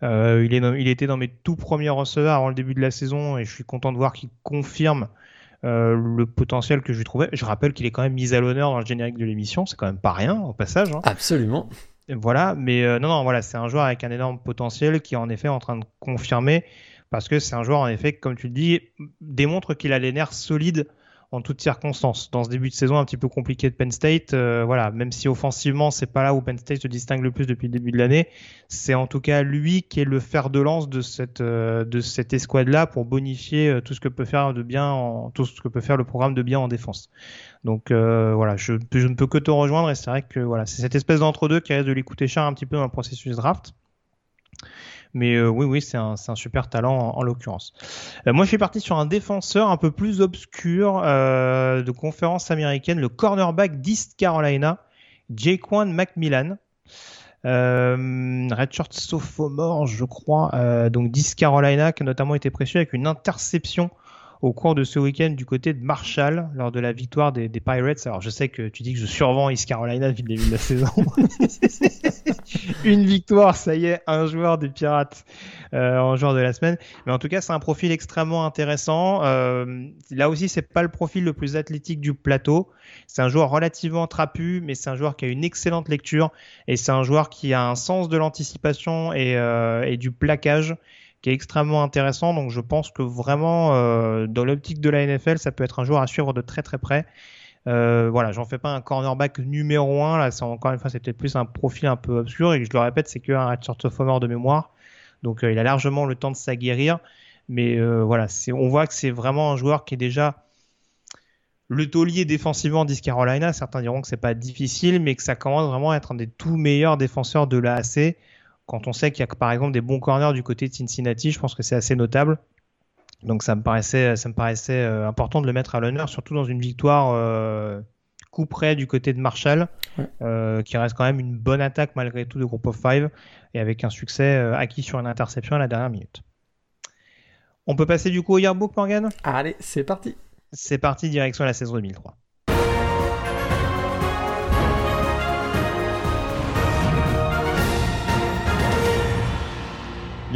Euh, il, est il était dans mes tout premiers receveurs avant le début de la saison et je suis content de voir qu'il confirme euh, le potentiel que je lui trouvais. Je rappelle qu'il est quand même mis à l'honneur dans le générique de l'émission, c'est quand même pas rien au passage. Hein. Absolument. voilà, mais euh, non, non, voilà, c'est un joueur avec un énorme potentiel qui est en effet en train de confirmer parce que c'est un joueur en effet, comme tu le dis, démontre qu'il a les nerfs solides en toutes circonstances. Dans ce début de saison un petit peu compliqué de Penn State, euh, voilà, même si offensivement c'est pas là où Penn State se distingue le plus depuis le début de l'année, c'est en tout cas lui qui est le fer de lance de cette euh, de cette escouade là pour bonifier euh, tout ce que peut faire de bien, en, tout ce que peut faire le programme de bien en défense. Donc voilà, je, ne peux que te rejoindre et c'est vrai que voilà, c'est cette espèce d'entre-deux qui risque de l'écouter cher un petit peu dans le processus draft. Mais euh, oui, oui, c'est un, un, super talent en, l'occurrence. Euh, moi, je suis parti sur un défenseur un peu plus obscur euh, de conférence américaine, le cornerback d'East Carolina, Jaquan McMillan. Euh, Redshirt sophomore, je crois, donc d'East Carolina, qui a notamment été précieux avec une interception au cours de ce week-end du côté de Marshall lors de la victoire des, Pirates. Alors je sais que tu dis que je survends East Carolina depuis le début de la saison. Une victoire, ça y est, un joueur des Pirates euh, en joueur de la semaine. Mais en tout cas, c'est un profil extrêmement intéressant. Euh, là aussi, c'est pas le profil le plus athlétique du plateau. C'est un joueur relativement trapu, mais c'est un joueur qui a une excellente lecture et c'est un joueur qui a un sens de l'anticipation et, euh, du plaquage qui est extrêmement intéressant. Donc je pense que vraiment, euh, dans l'optique de la NFL, ça peut être un joueur à suivre de très très près. Euh, voilà, j'en fais pas un cornerback numéro 1. Là, c'est encore une fois, c'était plus un profil un peu obscur. Et je le répète, c'est qu'un sophomore de mémoire. Donc euh, il a largement le temps de s'aguerrir. Mais euh, voilà, on voit que c'est vraiment un joueur qui est déjà le taulier défensivement d'East Carolina. Certains diront que c'est pas difficile, mais que ça commence vraiment à être un des tout meilleurs défenseurs de l'AAC quand on sait qu'il y a par exemple des bons corners du côté de Cincinnati, je pense que c'est assez notable. Donc ça me paraissait, ça me paraissait euh, important de le mettre à l'honneur, surtout dans une victoire euh, coup près du côté de Marshall, euh, qui reste quand même une bonne attaque malgré tout de Group of Five, et avec un succès acquis sur une interception à la dernière minute. On peut passer du coup au yearbook, Morgan? Allez, c'est parti. C'est parti, direction la saison 2003.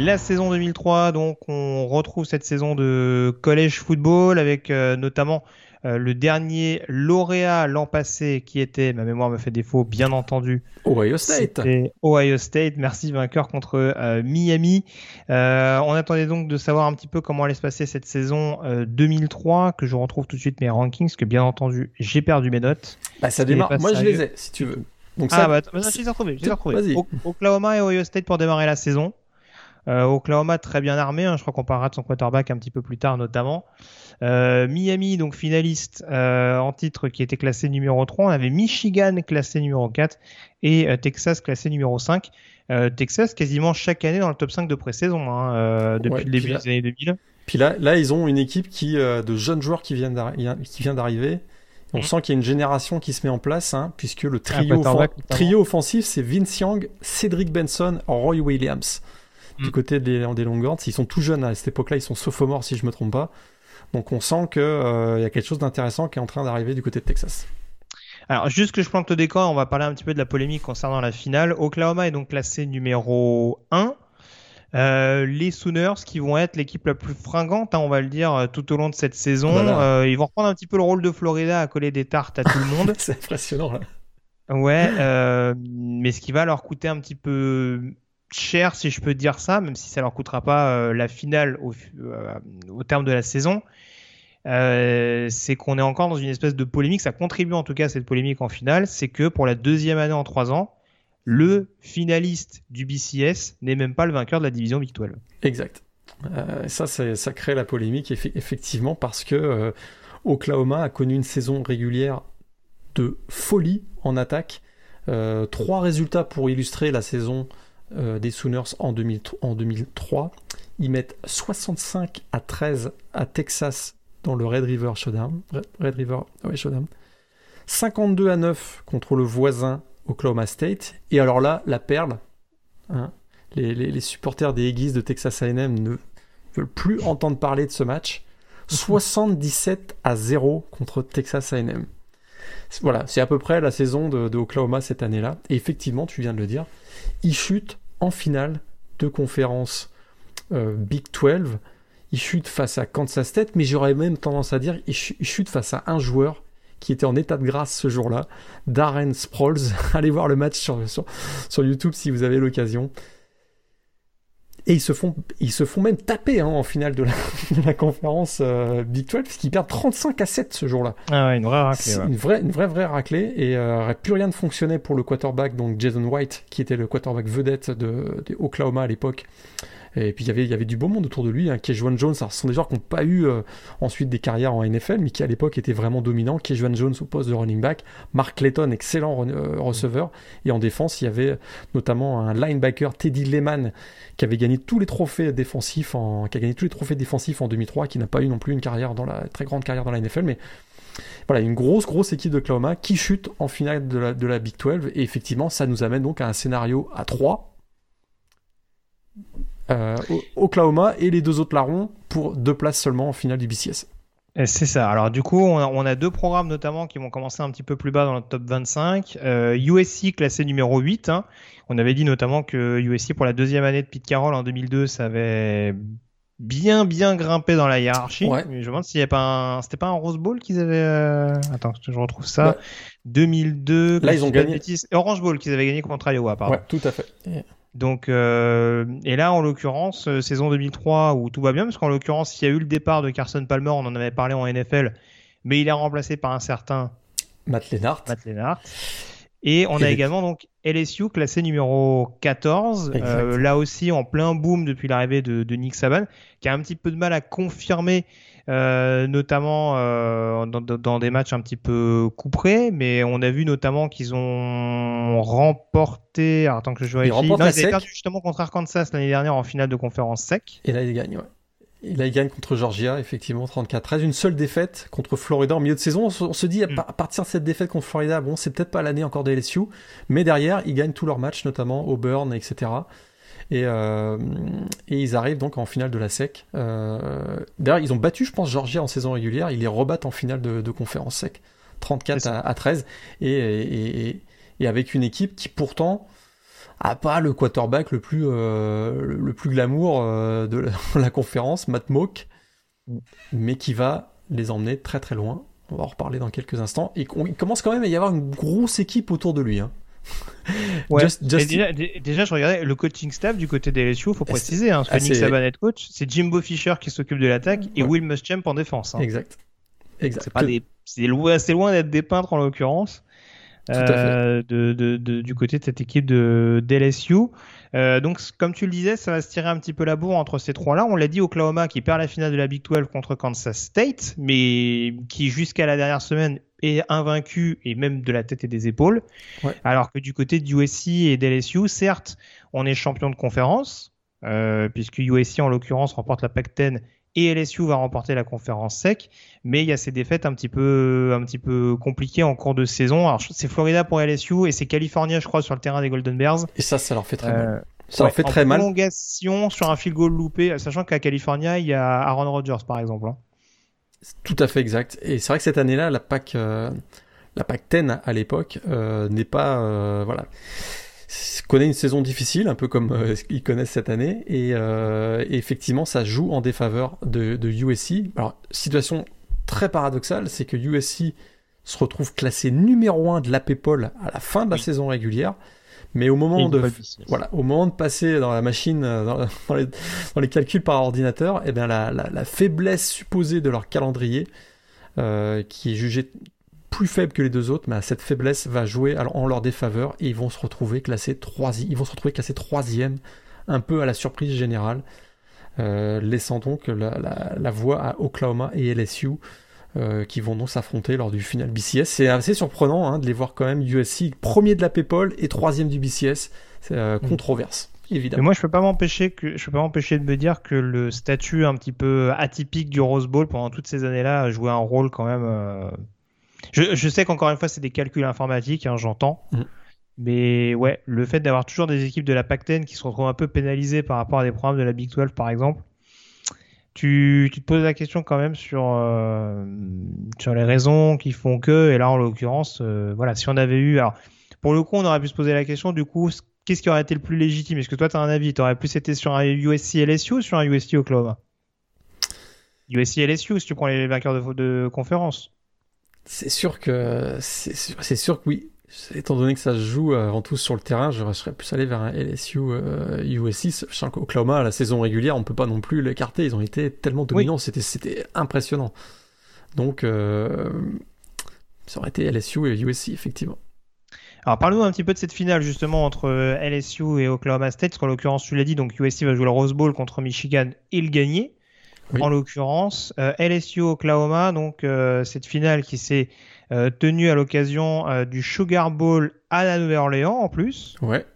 La saison 2003, donc on retrouve cette saison de college football avec euh, notamment euh, le dernier lauréat l'an passé qui était, ma mémoire me fait défaut, bien entendu. Ohio State. Ohio State, merci vainqueur contre euh, Miami. on attendait donc de savoir un petit peu comment allait se passer cette saison 2003, que je retrouve tout de suite mes rankings, que bien entendu j'ai perdu mes notes. Bah ça démarre, moi je les ai si tu veux. Donc ah bah, je les ai retrouvés, je les ai retrouvés. Oklahoma et Ohio State pour démarrer la saison. Euh, Oklahoma très bien armé, hein. je crois qu'on parlera de son quarterback un petit peu plus tard notamment. Euh, Miami, donc finaliste euh, en titre qui était classé numéro 3. On avait Michigan classé numéro 4 et Texas classé numéro 5. Euh, Texas quasiment chaque année dans le top 5 de pré-saison hein, depuis le début des années 2000. Puis là, là, ils ont une équipe qui, de jeunes joueurs qui viennent d'arriver On mm. sent qu'il y a une génération qui se met en place, hein, puisque le trio, trio offensif, c'est Vince Young, Cedric Benson, Roy Williams. Du mm. côté des, des Longhorns, ils sont tout jeunes à cette époque-là, ils sont sophomores si je me trompe pas. Donc on sent qu'il euh, y a quelque chose d'intéressant qui est en train d'arriver du côté de Texas. Alors, juste que je plante le décor, on va parler un petit peu de la polémique concernant la finale. Oklahoma est donc classé numéro 1. Euh, les Sooners qui vont être l'équipe la plus fringante, hein, on va le dire, euh, tout au long de cette saison. Euh, ils vont reprendre un petit peu le rôle de Florida à coller des tartes à tout le monde. C'est impressionnant là. Ouais, mais ce qui va leur coûter un petit peu cher, si je peux dire ça, même si ça leur coûtera pas la finale au, au, terme de la saison, euh, c'est qu'on est encore dans une espèce de polémique. Ça contribue en tout cas à cette polémique en finale. C'est que pour la deuxième année en trois ans, le finaliste du BCS n'est même pas le vainqueur de la division Big 12. Exact. Euh, ça, ça crée la polémique effectivement parce que euh, Oklahoma a connu une saison régulière de folie en attaque. trois résultats pour illustrer la saison des Sooners en, 2003. Ils mettent 65 à 13 à Texas dans le Red River Showdown. Red, River Showdown. 52 à 9 contre le voisin Oklahoma State. Et alors là, la perle, hein, les, supporters des Aggies de Texas A&M ne veulent plus entendre parler de ce match. 77 à 0 contre Texas A&M. Voilà, c'est à peu près la saison de, Oklahoma cette année-là. Et effectivement, tu viens de le dire, ils chutent en finale de conférence euh, Big 12 il chute face à Kansas State, mais j'aurais même tendance à dire il chute face à un joueur qui était en état de grâce ce jour-là, Darren Sproles. Allez voir le match sur, sur, YouTube si vous avez l'occasion. Et ils se font, ils se font même taper hein, en finale de la, conférence euh, Big 12, puisqu'ils perdent 35 à 7 ce jour-là. Ah ouais, une vraie raclée. Une, vraie, une vraie, vraie raclée. Et euh, plus rien ne fonctionnait pour le quarterback, donc Jason White, qui était le quarterback vedette de, de Oklahoma à l'époque. Et puis il y avait, du beau monde autour de lui. Hein. Jones, ce sont des joueurs qui n'ont pas eu euh, ensuite des carrières en NFL, mais qui à l'époque étaient vraiment dominants. Kejuan Jones au poste de running back, Mark Clayton, excellent euh, receveur. Et en défense, il y avait notamment un linebacker, Teddy Lehman, qui avait gagné tous les trophées défensifs, en, défensifs en 2003, qui n'a pas eu non plus une carrière dans la très grande carrière dans la NFL, mais voilà, une grosse, grosse équipe de Oklahoma qui chute en finale de la, de la Big 12. Et effectivement, ça nous amène donc à un scénario à 3 euh, Oklahoma et les deux autres larrons pour deux places seulement en finale du BCS. C'est ça. Alors du coup, on a, deux programmes notamment qui vont commencer un petit peu plus bas dans le top 25. Euh, USC classé numéro 8. Hein. On avait dit notamment que USC pour la deuxième année de Pete Carroll en 2002, ça avait bien bien grimpé dans la hiérarchie. je me demande s'il n'y a pas un, c'était pas un Rose Bowl qu'ils avaient. Euh... Attends, je retrouve ça. 2002. Là, ils ont gagné. Orange Bowl qu'ils avaient gagné contre Iowa, pardon. Ouais, tout à fait. Donc, euh, et là, en l'occurrence, euh, saison 2003 où tout va bien, parce qu'en l'occurrence, il y a eu le départ de Carson Palmer, on en avait parlé en NFL, mais il est remplacé par un certain Matt Lennart. Matt Lennart. Et on a également donc LSU classé numéro 14, euh, là aussi en plein boom depuis l'arrivée de, de, Nick Saban, qui a un petit peu de mal à confirmer euh, notamment euh, dans, dans, des matchs un petit peu couperés, mais on a vu notamment qu'ils ont remporté. Alors, attends que je vérifie. Ils, non, ils avaient perdu justement contre Arkansas l'année dernière en finale de conférence sec. Et là, ils gagnent, ouais. Et là, ils gagnent contre Georgia, effectivement, 34-13. Une seule défaite contre Florida en milieu de saison. On se dit, à, mm. partir de cette défaite contre Florida, bon, c'est peut-être pas l'année encore des LSU, mais derrière, ils gagnent tous leurs matchs, notamment Auburn, etc. Euh, et, ils arrivent donc en finale de la SEC. Euh, d'ailleurs, ils ont battu, je pense, Georgia en saison régulière. Ils les rebattent en finale de, conférence SEC. 34 à, 13. Et, avec une équipe qui pourtant a pas le quarterback le plus, euh, le plus glamour de la, conférence, Matt Mock, mais qui va les emmener très très loin. On va en reparler dans quelques instants. Et il commence quand même à y avoir une grosse équipe autour de lui. Hein. Déjà, je regardais le coaching staff du côté des LSU, faut préciser, hein, parce que Nick Saban coach, c'est Jimbo Fisher qui s'occupe de l'attaque et Will Muschamp en défense. Hein. Exact. exact. C'est loin, loin d'être des peintres en l'occurrence. Euh, de, de, du côté de cette équipe de d'LSU. Euh, donc, comme tu le disais, ça va se tirer un petit peu la bourre entre ces trois-là. On l'a dit, Oklahoma qui perd la finale de la Big 12 contre Kansas State, mais qui jusqu'à la dernière semaine est invaincu et même de la tête et des épaules. Alors que du côté du USC et d'LSU, certes, on est champion de conférence, euh, puisque USC en l'occurrence remporte la Pac-10 et LSU va remporter la conférence sec, mais il y a ces défaites un petit peu, un petit peu compliquées en cours de saison. Alors c'est Florida pour LSU et c'est California, je crois, sur le terrain des Golden Bears. Et ça, ça leur fait très mal. Euh, ça leur fait très mal. Prolongation sur un field goal loupé, sachant qu'à California, il y a Aaron Rodgers, par exemple. Hein. Tout à fait exact. Et c'est vrai que cette année-là, la PAC, euh, la PAC 10 à l'époque euh, n'est pas, voilà connaît une saison difficile, un peu comme euh, ils connaissent cette année, euh, et, effectivement, ça joue en défaveur de, de, USC. Alors, situation très paradoxale, c'est que USC se retrouve classé numéro 1 de l'APPOL à la fin de la saison régulière, mais au moment de voilà, au moment de passer dans la machine, euh, dans, les, dans les, calculs par ordinateur, eh bien la, la, faiblesse supposée de leur calendrier, qui est jugée plus faible que les deux autres, mais cette faiblesse va jouer en leur défaveur et ils vont se retrouver classés troisième, ils vont se retrouver classés troisième, un peu à la surprise générale, euh, laissant donc la, voie à Oklahoma et LSU. Euh, qui vont donc s'affronter lors du final BCS. C'est assez surprenant hein, de les voir quand même USC premier de la PayPal et troisième du BCS. C'est euh, mm. controverse. Évidemment. moi, je peux pas m'empêcher que je peux pas m'empêcher de me dire que le statut un petit peu atypique du Rose Bowl pendant toutes ces années-là a joué un rôle quand même je, sais qu'encore une fois, c'est des calculs informatiques, hein, j'entends. Mm. Mais ouais, le fait d'avoir toujours des équipes de la Pac-10 qui se retrouvent un peu pénalisées par rapport à des programmes de la Big 12, par exemple, tu, te poses la question quand même sur, euh, sur les raisons qui font que, et là en l'occurrence, euh, voilà, si on avait eu. Alors, pour le coup, on aurait pu se poser la question, du coup, qu'est-ce qui aurait été le plus légitime? Est-ce que toi, tu as un avis? Tu aurais plus été sur un USC LSU ou sur un USC Oklahoma USC LSU si tu prends les vainqueurs de, de conférence. C'est sûr que c'est sûr, que oui. Étant donné que ça se joue avant tout sur le terrain, je serais plus allé vers un LSU euh, USC. Je sens qu'Oklahoma, à la saison régulière, on peut pas non plus l'écarter. Ils ont été tellement dominants, c'était impressionnant. Donc, euh, ça aurait été LSU et USC, effectivement. Alors parlons un petit peu de cette finale justement entre euh, LSU et Oklahoma State, parce qu'en l'occurrence tu l'as dit, donc USC va jouer le Rose Bowl contre Michigan et le gagner en l'occurrence. Euh, LSU Oklahoma, donc euh, cette finale qui s'est euh, tenue à l'occasion du Sugar Bowl à la Nouvelle-Orléans en plus. Ouais.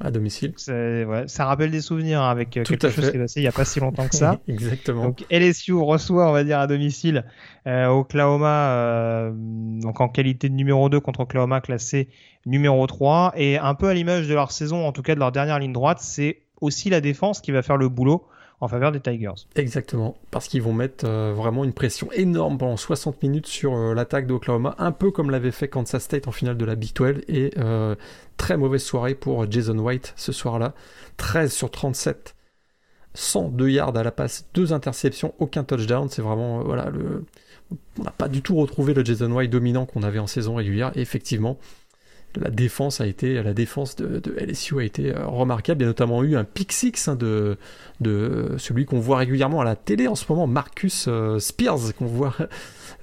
À domicile. ça rappelle des souvenirs hein, avec quelque chose qui est passé il n'y a pas si longtemps que ça. Exactement. Donc LSU reçoit, on va dire, à domicile Oklahoma, donc en qualité de numéro 2 contre Oklahoma classé numéro 3. Et un peu à l'image de leur saison, en tout cas de leur dernière ligne droite, c'est aussi la défense qui va faire le boulot en faveur des Tigers. Exactement, parce qu'ils vont mettre euh, vraiment une pression énorme pendant 60 minutes sur euh, l'attaque d'Oklahoma, un peu comme l'avait fait Kansas State en finale de la Big 12, et euh, très mauvaise soirée pour Jason White ce soir-là, 13 sur 37, 102 yards à la passe, deux interceptions, aucun touchdown, c'est vraiment, voilà, on n'a pas du tout retrouvé le Jason White dominant qu'on avait en saison régulière, et effectivement, la défense a été, la défense de, LSU a été euh, remarquable. Il y a notamment eu un pick six hein, de, de celui qu'on voit régulièrement à la télé en ce moment, Marcus euh, Spears, qu'on voit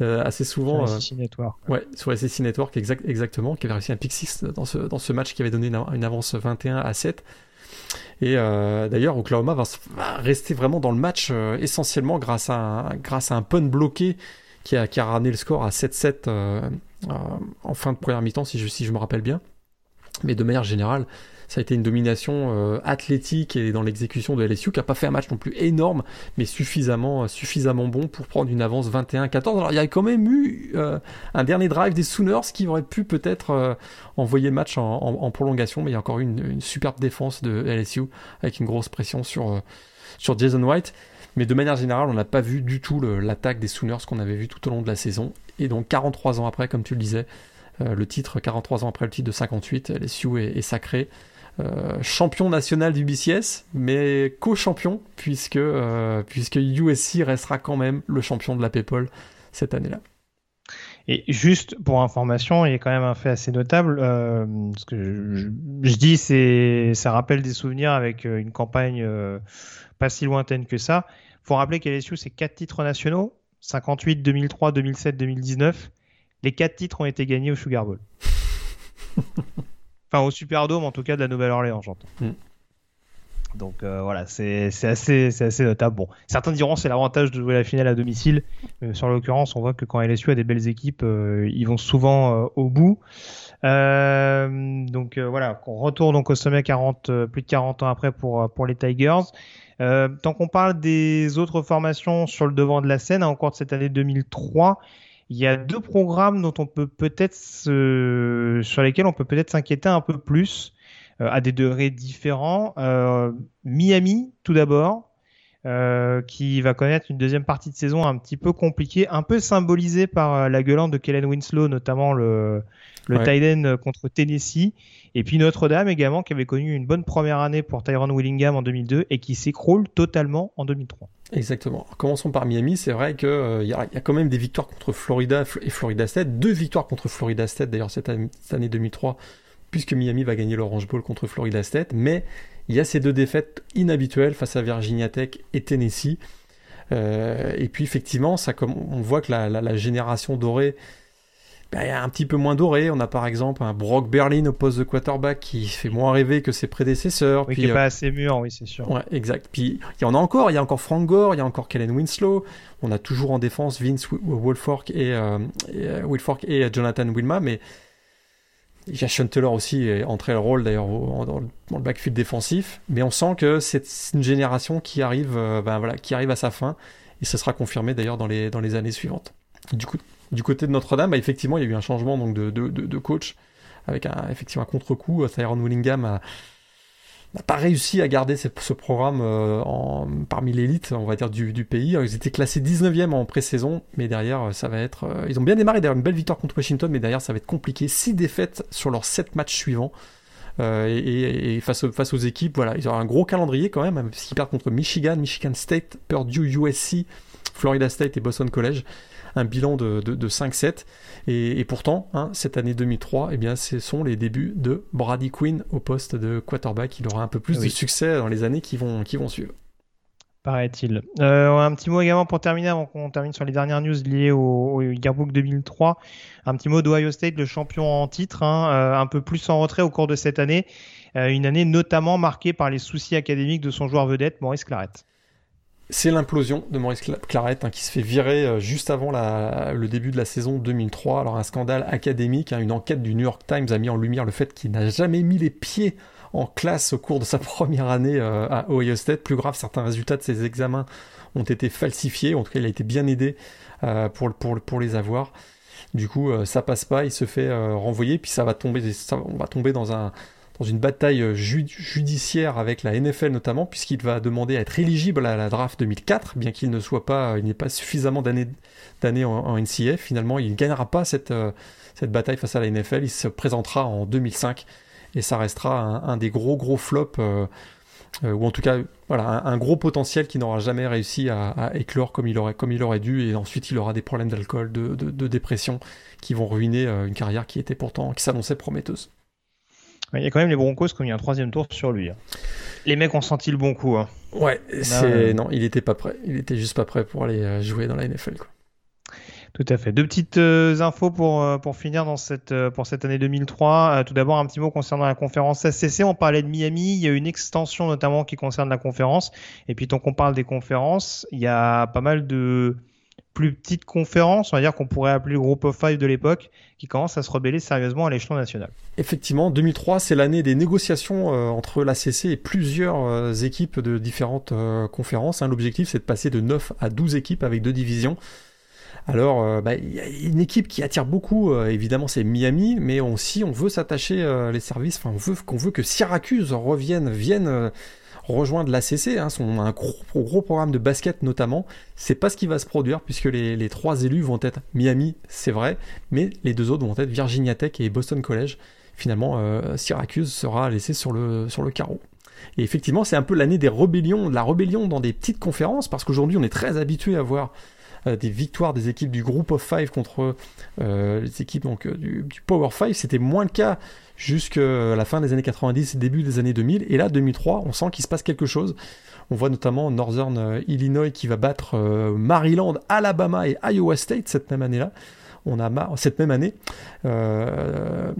euh, assez souvent. Sur SEC Network. Ouais, sur SEC Network, exact, exactement, qui avait réussi un pick six dans ce, dans ce match qui avait donné une, avance 21 à 7. Et d'ailleurs, Oklahoma va, rester vraiment dans le match essentiellement grâce à un, grâce à un pun bloqué qui a, qui a ramené le score à 7-7 euh, en fin de première mi-temps, si je, si je me rappelle bien. Mais de manière générale, ça a été une domination euh, athlétique et dans l'exécution de LSU qui n'a pas fait un match non plus énorme, mais suffisamment, suffisamment bon pour prendre une avance 21-14. Alors il y a quand même eu euh, un dernier drive des Sooners qui aurait pu peut-être envoyer le match en, prolongation, mais il y a encore eu une, superbe défense de LSU avec une grosse pression sur, sur Jason White. Mais de manière générale, on n'a pas vu du tout l'attaque des Sooners qu'on avait vu tout au long de la saison. Et donc 43 ans après, comme tu le disais, euh, le titre, 43 ans après le titre de 58, LSU est, est sacré. Euh, champion national du BCS, mais co-champion, puisque, euh, puisque USC restera quand même le champion de la PayPal cette année-là. Et juste pour information, il y a quand même un fait assez notable. ce que je, je, dis, c'est ça rappelle des souvenirs avec une campagne pas si lointaine que ça. Il faut rappeler qu'LSU, c'est quatre titres nationaux 58, 2003, 2007, 2019. Les quatre titres ont été gagnés au Sugar Bowl. enfin, au Superdome, en tout cas, de la Nouvelle-Orléans, j'entends. Mm. Donc euh, voilà, c'est assez, assez notable. Bon, certains diront c'est l'avantage de jouer la finale à domicile. sur l'occurrence, on voit que quand LSU a des belles équipes, euh, ils vont souvent euh, au bout. donc voilà, on retourne donc au sommet 40, plus de 40 ans après pour, pour les Tigers. tant qu'on parle des autres formations sur le devant de la scène, en cours de cette année 2003, il y a deux programmes dont on peut peut-être sur lesquels on peut peut-être s'inquiéter un peu plus à des degrés différents. Miami, tout d'abord, euh, qui va connaître une deuxième partie de saison un petit peu compliquée, un peu symbolisée par euh, la gueulante de Kellen Winslow, notamment le, le tight contre Tennessee. Et puis Notre-Dame également, qui avait connu une bonne première année pour Tyron Willingham en 2002 et qui s'écroule totalement en 2003. Exactement. commençons par Miami. C'est vrai qu'il euh, y, a, y, a quand même des victoires contre Florida et Florida State. Deux victoires contre Florida State d'ailleurs cette, cette année 2003, puisque Miami va gagner l'Orange Bowl contre Florida State. Mais il y a ces deux défaites inhabituelles face à Virginia Tech et Tennessee. Euh, et puis effectivement, ça, comme on voit que la, génération dorée ben, est un petit peu moins dorée. On a par exemple un Brock Berlin au poste de quarterback qui fait moins rêver que ses prédécesseurs. Oui, puis, qui n'est pas assez mûr, oui, c'est sûr. Ouais, exact. Puis il y en a encore. Il y a encore Frank Gore, il y a encore Kellen Winslow. On a toujours en défense Vince Wilfork et, euh, et, euh, et Jonathan Wilma, mais Jason Taylor aussi est entré le rôle d'ailleurs dans, le backfield défensif, mais on sent que c'est une génération qui arrive, euh, ben qui arrive à sa fin, et ce sera confirmé d'ailleurs dans les, années suivantes. Du, côté de Notre-Dame, bah, effectivement, il y a eu un changement donc de, de, coach avec un, effectivement un contre-coup. Tyrone Willingham a, n'a pas réussi à garder ce, programme euh, parmi l'élite, on va dire, du, pays. Ils étaient classés 19e en pré-saison, mais derrière, euh, ça va être... Euh, ils ont bien démarré d'ailleurs une belle victoire contre Washington, mais derrière, ça va être compliqué. 6 défaites sur leurs 7 matchs suivants. et, face, aux équipes, voilà, ils ont un gros calendrier quand même, parce qu'ils perdent contre Michigan, Michigan State, Purdue, USC, Florida State et Boston College un bilan de, de, 5-7. Et, pourtant, hein, cette année 2003, eh bien, ce sont les débuts de Brady Quinn au poste de quarterback. Il aura un peu plus de succès dans les années qui vont, qui vont suivre. Paraît-il. Euh, un petit mot également pour terminer, avant qu'on termine sur les dernières news liées au, au Yearbook 2003. Un petit mot d'Ohio State, le champion en titre, hein, euh, un peu plus en retrait au cours de cette année. Euh, une année notamment marquée par les soucis académiques de son joueur vedette, Maurice Claret. C'est l'implosion de Maurice Claret hein, qui se fait virer euh, juste avant le début de la saison 2003. Alors un scandale académique, hein, une enquête du New York Times a mis en lumière le fait qu'il n'a jamais mis les pieds en classe au cours de sa première année euh, à Ohio State. Plus grave, certains résultats de ses examens ont été falsifiés. En tout cas, il a été bien aidé euh, pour, les avoir. Du coup, ça passe pas, il se fait renvoyer, puis ça va tomber, on va tomber dans un, dans une bataille euh, judiciaire avec la NFL notamment, puisqu'il va demander à être éligible à la draft 2004, bien qu'il ne soit pas, il n'ait pas suffisamment d'années en, en NCF. Finalement, il ne gagnera pas cette, euh, cette bataille face à la NFL. Il se présentera en 2005 et ça restera un, des gros gros flops. Euh, ou en tout cas voilà un, gros potentiel qui n'aura jamais réussi à, éclore comme il aurait comme il aurait dû et ensuite il aura des problèmes d'alcool de, de, dépression qui vont ruiner une carrière qui était pourtant qui s'annonçait prometteuse il y a quand même les Broncos qui ont mis un troisième tour sur lui. Hein. Les mecs ont senti le bon coup. Hein. Ouais, c'est... non, il était pas prêt. Il était juste pas prêt pour aller euh, jouer dans la NFL. Quoi. Tout à fait. Deux petites euh, infos pour, euh, pour finir dans cette, pour cette année 2003. tout d'abord, un petit mot concernant la conférence SCC. On parlait de Miami. Il y a une extension notamment qui concerne la conférence. Et puis, tant qu'on parle des conférences, il y a pas mal de plus petite conférence, on va dire qu'on pourrait appeler le groupe of five de l'époque, qui commence à se rebeller sérieusement à l'échelon national. Effectivement, 2003, c'est l'année des négociations euh, entre l'ACC et plusieurs euh, équipes de différentes euh, conférences. Hein. L'objectif, c'est de passer de 9 à 12 équipes avec deux divisions. Alors, bah, il y a une équipe qui attire beaucoup, évidemment, c'est Miami, mais aussi on veut s'attacher les services, enfin, on veut qu'on veut que Syracuse revienne, vienne rejoindre l'ACC, hein, son, un gros, programme de basket notamment. C'est pas ce qui va se produire puisque les, trois élus vont être Miami, c'est vrai, mais les deux autres vont être Virginia Tech et Boston College. Finalement, euh, Syracuse sera laissé sur le, sur le carreau. Et effectivement, c'est un peu l'année des rébellions, de la rébellion dans des petites conférences, parce qu'aujourd'hui, on est très habitué à voir des victoires des équipes du Group of Five contre euh, les équipes donc, du, Power Five. C'était moins le cas jusqu'à la fin des années 90 et début des années 2000. Et là, 2003, on sent qu'il se passe quelque chose. On voit notamment Northern euh, Illinois qui va battre euh, Maryland, Alabama et Iowa State cette même année-là. On a cette même année. Euh,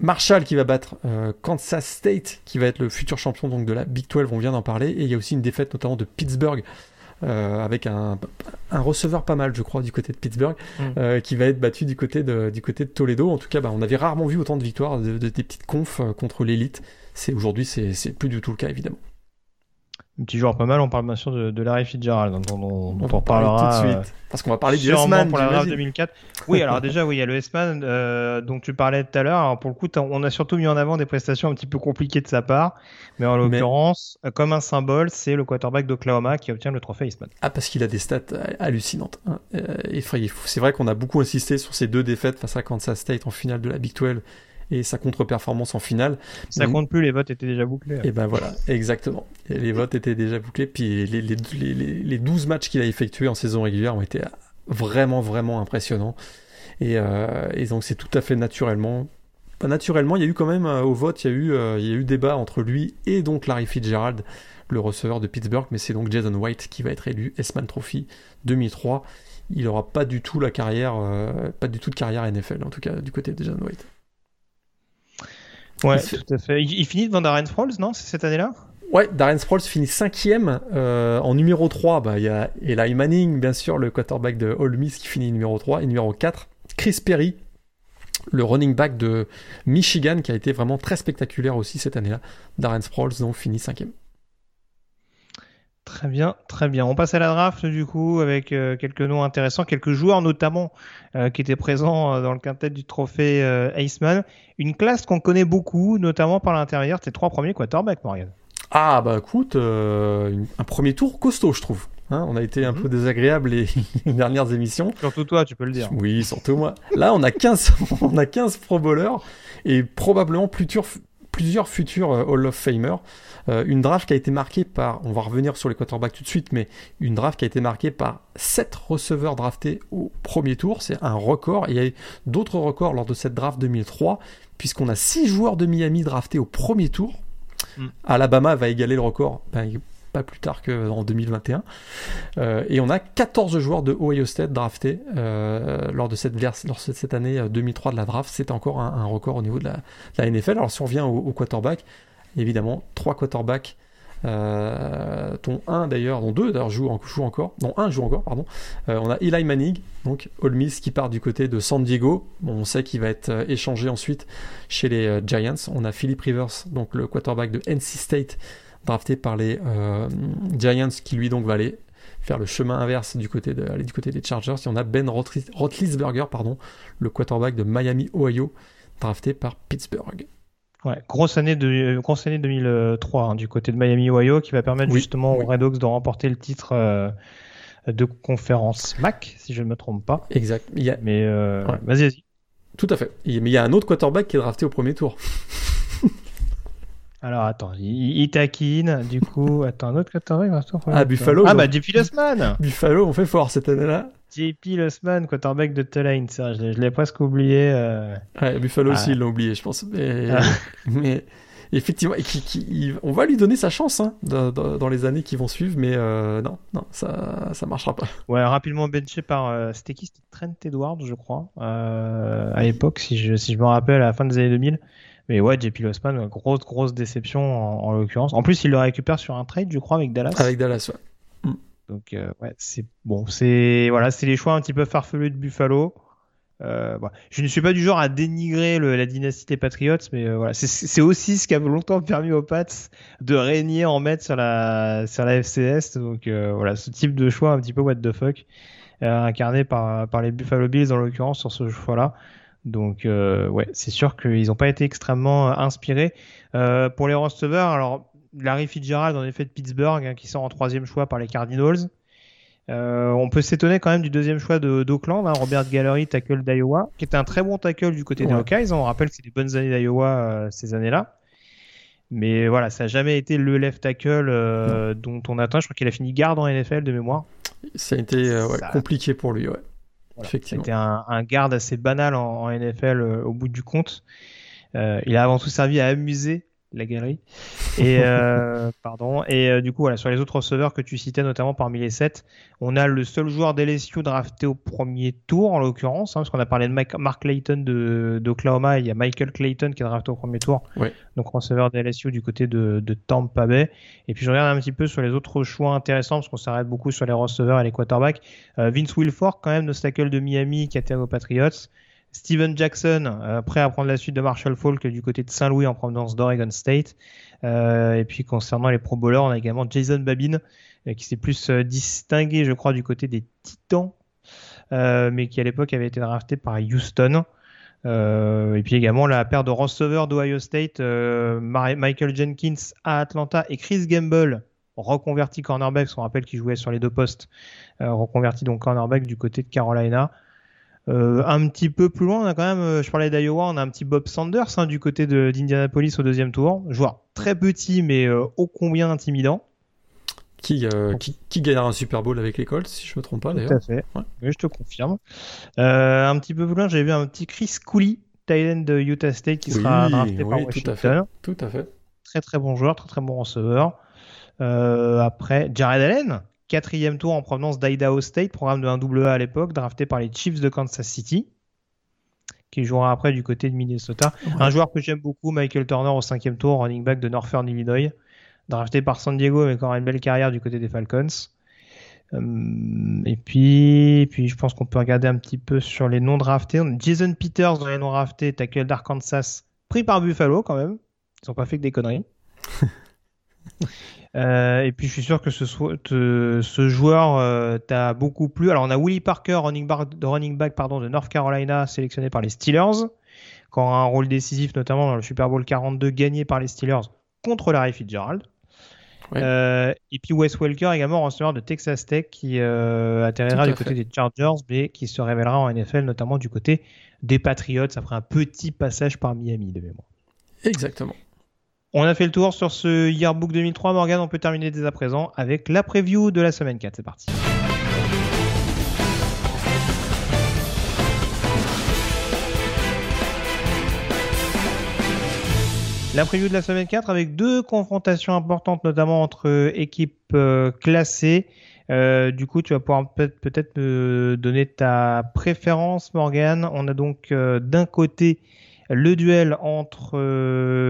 Marshall qui va battre Kansas State, qui va être le futur champion donc, de la Big 12, on vient d'en parler. Et il y a aussi une défaite notamment de Pittsburgh euh, avec un, un, receveur pas mal, je crois, du côté de Pittsburgh, mm. euh, qui va être battu du côté de, du côté de Toledo. En tout cas, bah, on avait rarement vu autant de victoires de, des petites confs euh, contre l'élite. C'est aujourd'hui, c'est plus du tout le cas, évidemment. Un petit joueur pas mal, on parle bien sûr de, de Larry Fitzgerald, dont, on, on, reparlera tout de suite. Euh, Parce qu'on va parler du S-Man pour la draft 2004. Oui, alors déjà, oui, il y a le S-Man euh, dont tu parlais tout à l'heure. Alors pour le coup, on a surtout mis en avant des prestations un petit peu compliquées de sa part. Mais en l'occurrence, euh, comme un symbole, c'est le quarterback d'Oklahoma qui obtient le trophée S-Man. Ah, parce qu'il a des stats hallucinantes. Hein. c'est vrai qu'on a beaucoup insisté sur ces deux défaites face à Kansas State en finale de la Big 12 et sa contre-performance en finale. Ça compte plus, les votes étaient déjà bouclés. Et ben voilà, exactement. les votes étaient déjà bouclés, puis les, les, les, les 12 matchs qu'il a effectués en saison régulière ont été vraiment, vraiment impressionnants. Et, euh, et donc c'est tout à fait naturellement. naturellement, il y a eu quand même euh, au vote, il y, a eu, euh, il y a eu débat entre lui et donc Larry Fitzgerald, le receveur de Pittsburgh, mais c'est donc Jason White qui va être élu S-Man Trophy 2003 il n'aura pas du tout la carrière, pas du tout de carrière NFL, en tout cas du côté de Jason White. Ouais, tout à fait. Il, finit devant Darren Sproles, non C'est cette année-là? Ouais, Darren Sproles finit cinquième. Euh, en numéro 3, bah, il y a Eli Manning, bien sûr, le quarterback de Ole Miss qui finit numéro 3. Et numéro 4, Chris Perry, le running back de Michigan qui a été vraiment très spectaculaire aussi cette année-là. Darren Sproles, donc, finit cinquième. Très bien, très bien. On passe à la draft du coup avec euh, quelques noms intéressants, quelques joueurs notamment euh, qui étaient présents euh, dans le quintet du trophée Iceman. Une classe qu'on connaît beaucoup, notamment par l'intérieur, tes trois premiers quarterbacks, Morgan. Ah bah écoute, un premier tour costaud je trouve. Hein. on a été un mhm. peu désagréable les, dernières émissions. Surtout toi, tu peux le dire. Oui, surtout moi. Là, on a 15, on a 15 Pro Bowlers et probablement plusieurs, plusieurs futurs Hall of Famer. Euh, une draft qui a été marquée par, on va revenir sur les quarterbacks tout de suite, mais une draft qui a été marquée par 7 receveurs draftés au premier tour. C'est un record. il y a eu d'autres records lors de cette draft 2003, puisqu'on a 6 joueurs de Miami draftés au premier tour. Mm. Alabama va égaler le record. Ben, pas plus tard qu'en 2021. Euh, et on a 14 joueurs de Ohio State draftés euh, lors, de cette, lors de cette année 2003 de la draft. C'est encore un, record au niveau de la, NFL. Alors si on revient au, au quarterback, évidemment, trois quarterbacks, euh, dont un d'ailleurs, dont deux d'ailleurs jouent, encore, dont un joue encore, pardon. Euh, on a Eli Manning, donc Ole qui part du côté de San Diego. on sait qu'il va être euh, échangé ensuite chez les Giants. On a Philip Rivers, donc le quarterback de NC State, drafté par les Giants, qui lui donc va aller faire le chemin inverse du côté, de, du côté des Chargers. Et on a Ben Roethlisberger, pardon, le quarterback de Miami, Ohio, drafté par Pittsburgh. Ouais, grosse année de grosse année 2003 hein, du côté de Miami Ohio qui va permettre justement aux Red Hawks de remporter le titre euh, de conférence MAC si je ne me trompe pas. Exact. Mais euh, vas-y vas-y. Tout à fait. Mais il y a un autre quarterback qui est drafté au premier tour. Alors attends, il, taquine, du coup, attends, un autre quarterback Ah, Buffalo. Ah bah Buffalo, on fait fort cette année-là. JP Losman, quarterback de Tulane, ça, je l'ai presque oublié. Euh... Ouais, Buffalo aussi, ah. ils l'ont oublié, je pense. Mais, ah. mais effectivement, qui, on va lui donner sa chance hein, dans, les années qui vont suivre, mais euh, non, non, ça, ça marchera pas. Ouais, rapidement benché par, euh, c'était qui C'était Trent Edwards, je crois, euh, à l'époque, si je, si je me rappelle, à la fin des années 2000. Mais ouais, JP Losman, grosse, grosse déception en, l'occurrence. En plus, il le récupère sur un trade, je crois, avec Dallas. Avec Dallas, ouais. Donc, euh, ouais, c'est bon, c'est voilà, c'est les choix un petit peu farfelus de Buffalo. Euh. Je ne suis pas du genre à dénigrer la dynastie des Patriots, mais euh, voilà, c'est aussi ce qui a longtemps permis aux Pats de régner en maître sur la sur la FCS. Donc voilà, ce type de choix un petit peu what the fuck, incarné par par les Buffalo Bills en l'occurrence sur ce choix-là. Donc ouais, c'est sûr qu'ils n'ont pas été extrêmement inspirés. Pour les receveurs, alors Larry Fitzgerald en effet de Pittsburgh hein, qui sort en troisième choix par les Cardinals. on peut s'étonner quand même du deuxième choix d'Oakland, hein, Robert Gallery, tackle d'Iowa, qui était un très bon tackle du côté des Hawkeyes. On rappelle que c'est des bonnes années d'Iowa ces années-là. Mais voilà, ça n'a jamais été le left tackle dont on attend. Je crois qu'il a fini garde en NFL de mémoire. Ça a été compliqué pour lui, ouais. C'était un, un, garde assez banal en, NFL euh, au bout du compte. Euh, il a avant tout servi à amuser la galerie. Et euh, pardon. Et euh, du coup, voilà, sur les autres receveurs que tu citais, notamment parmi les 7, on a le seul joueur d'LSU drafté au premier tour, en l'occurrence, hein, parce qu'on a parlé de Mark Clayton d'Oklahoma, il y a Michael Clayton qui est drafté au premier tour, donc receveur d'LSU du côté de, de, Tampa Bay. Et puis je regarde un petit peu sur les autres choix intéressants, parce qu'on s'arrête beaucoup sur les receveurs et les quarterbacks. Euh, Vince Wilfork, quand même, de tackle de Miami, qui a été aux Patriots. Steven Jackson, prêt à prendre la suite de Marshall Falk du côté de Saint-Louis en provenance d'Oregon State. et puis concernant les Pro Bowlers, on a également Jason Babin qui s'est plus distingué, je crois, du côté des Titans, mais qui à l'époque avait été drafté par Houston. Euh, et puis également la paire de receveurs d'Ohio State, euh, Michael Jenkins à Atlanta et Chris Gamble, reconverti cornerback, on rappelle qu'il jouait sur les deux postes, euh, reconverti donc cornerback du côté de Carolina. Un petit peu plus loin, on a quand même, je parlais d'Iowa, on a un petit Bob Sanders hein, du côté d'Indianapolis au deuxième tour, joueur très petit mais ô combien intimidant. Euh, qui, qui, gagnera un Super Bowl avec les Colts, si je me trompe pas d'ailleurs. Tout à fait. Oui, je te confirme. Euh, un petit peu plus loin, j'avais vu un petit Chris Cooley, Thailand de Utah State, qui sera drafté par Washington. Tout à, fait. tout à fait. Très très bon joueur, très très bon receveur. Euh, après, Jared Allen, quatrième tour en provenance d'Idaho State, programme de 1AA à l'époque, drafté par les Chiefs de Kansas City qui jouera après du côté de Minnesota. Un joueur que j'aime beaucoup, Michael Turner au cinquième tour, running back de Northern Illinois drafté par San Diego, mais qui aura une belle carrière du côté des Falcons. Euh, et puis, puis je pense qu'on peut regarder un petit peu sur les non draftés. Jason Peters dans les non draftés, tackle d'Arkansas, pris par Buffalo quand même. Ils n'ont pas fait que des conneries. Euh, et puis je suis sûr que ce, ce joueur euh, t'a beaucoup plu. Alors on a Willie Parker, running back, running back pardon, de North Carolina, sélectionné par les Steelers, qui aura un rôle décisif notamment dans le Super Bowl 42 gagné par les Steelers contre Larry Fitzgerald. Euh, et puis Wes Welker, également receveur de Texas Tech, qui euh, atterrira du côté des Chargers, mais qui se révélera en NFL, notamment du côté des Patriots, après un petit passage par Miami de mémoire. Exactement. On a fait le tour sur ce Yearbook 2003. Morgan, on peut terminer dès à présent avec la preview de la semaine 4. C'est parti. La preview de la semaine 4 avec deux confrontations importantes, notamment entre euh, équipes euh, classées. Euh, du coup, tu vas pouvoir peut-être me donner ta préférence, Morgan. On a donc d'un côté le duel entre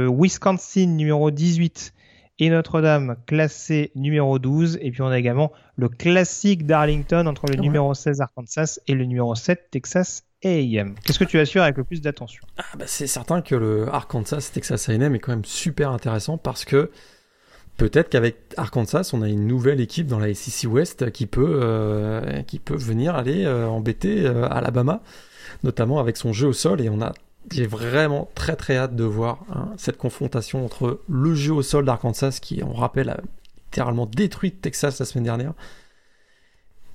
Wisconsin numéro 18 et Notre-Dame classé numéro 12. Et puis on a également le classique d'Arlington entre le numéro 16 Arkansas et le numéro 7 Texas AM. Qu'est-ce que tu as suivre avec le plus d'attention? Ah bah C'est certain que le Arkansas Texas AM est quand même super intéressant parce que peut-être qu'avec Arkansas, on a une nouvelle équipe dans la SEC West qui peut, euh, qui peut venir aller euh, embêter euh, Alabama, notamment avec son jeu au sol. Et on a, j'ai vraiment très très hâte de voir hein, cette confrontation entre le jeu au sol d'Arkansas, qui, on rappelle, a littéralement détruit Texas la semaine dernière,